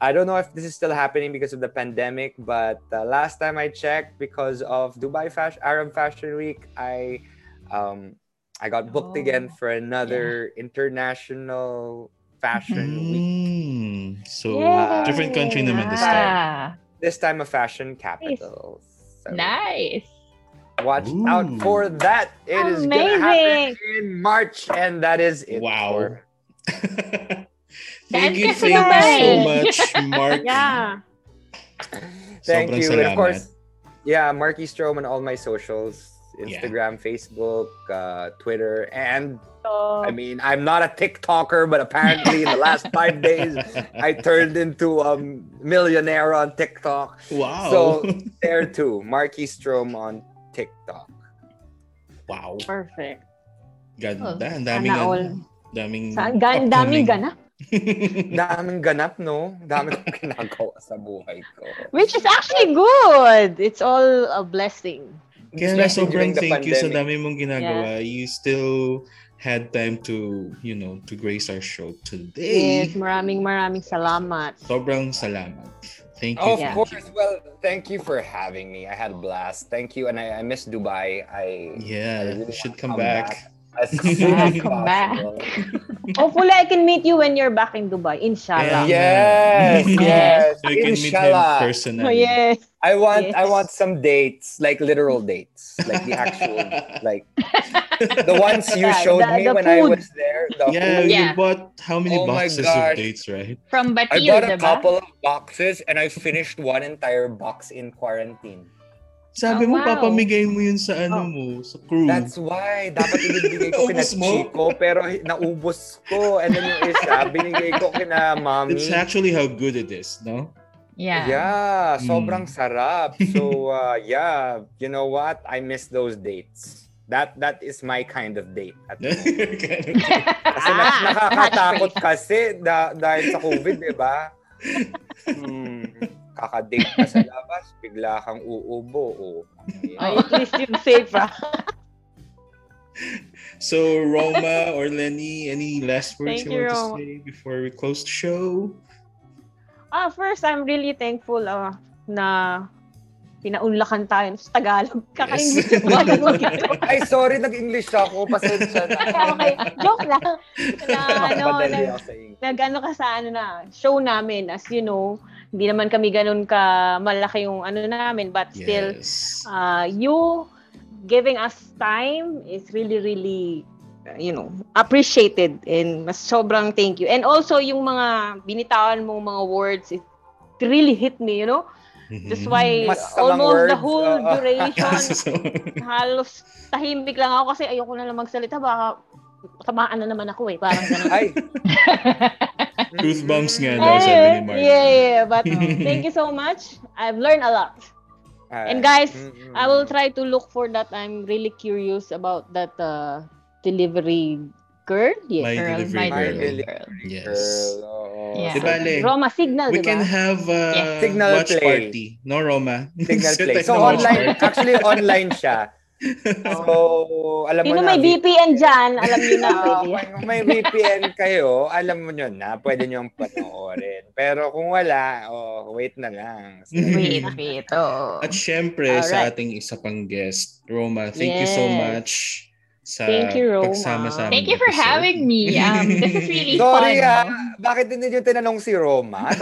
I don't know if this is still happening because of the pandemic, but uh, last time I checked, because of Dubai Fashion Arab Fashion Week, I, um, I got booked again Oh, for another international fashion week. Mm, so Yay! different country naman this time. This time a fashion capital. So nice. Watch out for that. It is gonna happen in March, and that is it. Wow. for- thank you, thank you so much, Mark. Yeah. Thank Sobrang you. And of salamat. course, yeah, Markki Stroem on all my socials Yeah. Instagram, Facebook, uh, Twitter, and So, I mean, I'm not a TikToker, but apparently in the last five days, I turned into a millionaire on TikTok. wow. So there too, Markki Stroem on TikTok. wow. perfect. Ganda. Ang Sana daming, all. ano, daming Sa, gan, daming ganap. Daming ganap, no? Dami kong ginagawa sa buhay ko. Which is actually good. It's all a blessing. Kaya sobrang the thank you sa pandemic. dami mong ginagawa. You still had time to, you know, to grace our show today. Yes, maraming maraming salamat. Sobrang salamat. Thank you. Of Yeah. course. Well, thank you for having me. I had a blast. Thank you, and I, I miss Dubai. I I Yeah, really should come come back. as soon as Come back. Hopefully, I can meet you when you're back in Dubai. Inshallah. Yes, yes. So you can meet him personally. Oh, yes. I want I Yes. want some dates, like literal dates, like the actual, like the ones you showed the- me the when I food. was there. The Yeah, food. you Yeah. bought how many Oh boxes of dates, right? From I Batil, bought a diba? couple of boxes and I finished one entire box in quarantine. Sabi Oh, mo, wow. papamigay mo yun sa ano Oh. mo, sa crew. That's why. Dapat ibibigay ko kina? Chico, pero naubos ko. And then yung isa, binigay ko kina Mami. It's actually how good it is, no? Yeah. Yeah, Mm. sobrang sarap. So, uh, yeah, you know what? I miss those dates. That that is my kind of date. At. Kasi Ah, nakakatakot kasi da- dahil sa COVID, di ba? Hmm, kakadate ka sa labas, bigla kang uubo. Oh. Ay, at least you're safe, ah. so, Roma or Lenny, any last words Thank you, you, want Roma. to say before we close the show? Ah, first, I'm really thankful ah, na pinaunlakan tayo sa Tagalog. Kaka-English mag-ito. Ay, sorry, nag-English ako. Pasensya na. okay, joke lang. Na, ano, nag, English. nag-ano ka sa ano na, show namin. As you know, hindi naman kami ganun ka malaki yung ano namin, but still, Yes. uh, you giving us time is really, really, uh, you know, appreciated and mas sobrang thank you. And also, yung mga binitawan mong mga words, it really hit me, you know? That's Mhm. why Masamang almost the whole oo. duration, So, halos tahimik lang ako kasi ayoko na lang magsalita. Baka tamaan na naman ako eh. Parang ganun. Ay. Goosebumps nga daw, sabi ni Mark. yeah, yeah, but thank you so much. I've learned a lot. And guys, Mm-mm. I will try to look for that. I'm really curious about that uh, delivery girl. Yes. My Girl, delivery my girl. delivery girl. Yes. Girl. Yeah. Di bale, Roma Signal, we di ba? can have a Yeah. Signal watch play. party. No, Roma? Signal play. So online, party. actually online siya. So, alam mo Sino na. may VPN dyan, alam niyo na kung may VPN kayo, alam mo nyo na, pwede nyo panoorin. Pero kung wala, oh, wait na lang. So, Wait, wait. Oh. At syempre, sa Alright. ating isa pang guest, Roma, thank you so Yes. much sa Thank you, Roma. pagsama sa Thank aming you for episode. having me. Um, this is really Sorry fun. ah, no? bakit hindi nyo tinanong si Roma?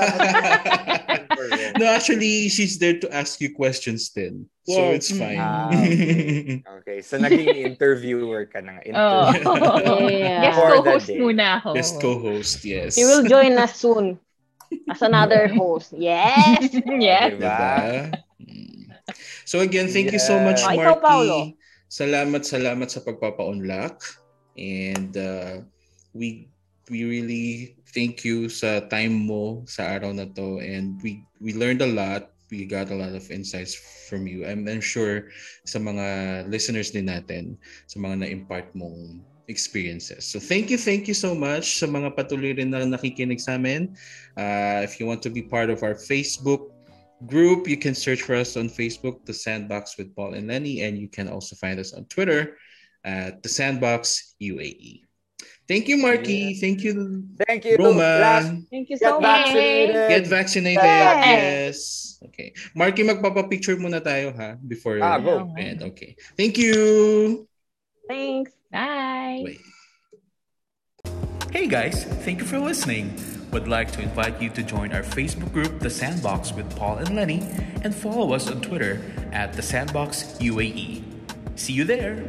No, actually, she's there to ask you questions then. So Yes. it's fine. Ah, okay. Okay, so naging interviewer ka na. Oh. Interviewer. Yeah. Guest co-host muna ako. Guest co-host, yes. He will join us soon as another host. Yes! yes. Diba? Diba? Mm. So again, thank you so much, Yeah. Ah, ikaw, Paolo. Salamat, salamat sa pagpapa-unlock. And uh, we we really thank you sa time mo sa araw na to. And we we learned a lot. We got a lot of insights from you. I'm, I'm sure sa mga listeners din natin, sa mga na-impart mong experiences. So thank you, thank you so much sa mga patuloy rin na nakikinig sa amin. Uh, if you want to be part of our Facebook group, you can search for us on Facebook, The Sandbox with Paul and Lenny, and you can also find us on Twitter at The Sandbox UAE. Thank you, Markki. Thank you, Thank you. Last, Roman. Thank you get so much. vaccinated. Get vaccinated. Yes. Yes. Okay. Markki, magpapapicture muna tayo ha before Ah, go. And. Okay. Thank you. Thanks. Bye. Wait. Hey guys, thank you for listening. Would like to invite you to join our Facebook group, The Sandbox with Paul and Lenny, and follow us on Twitter at The Sandbox UAE. See you there.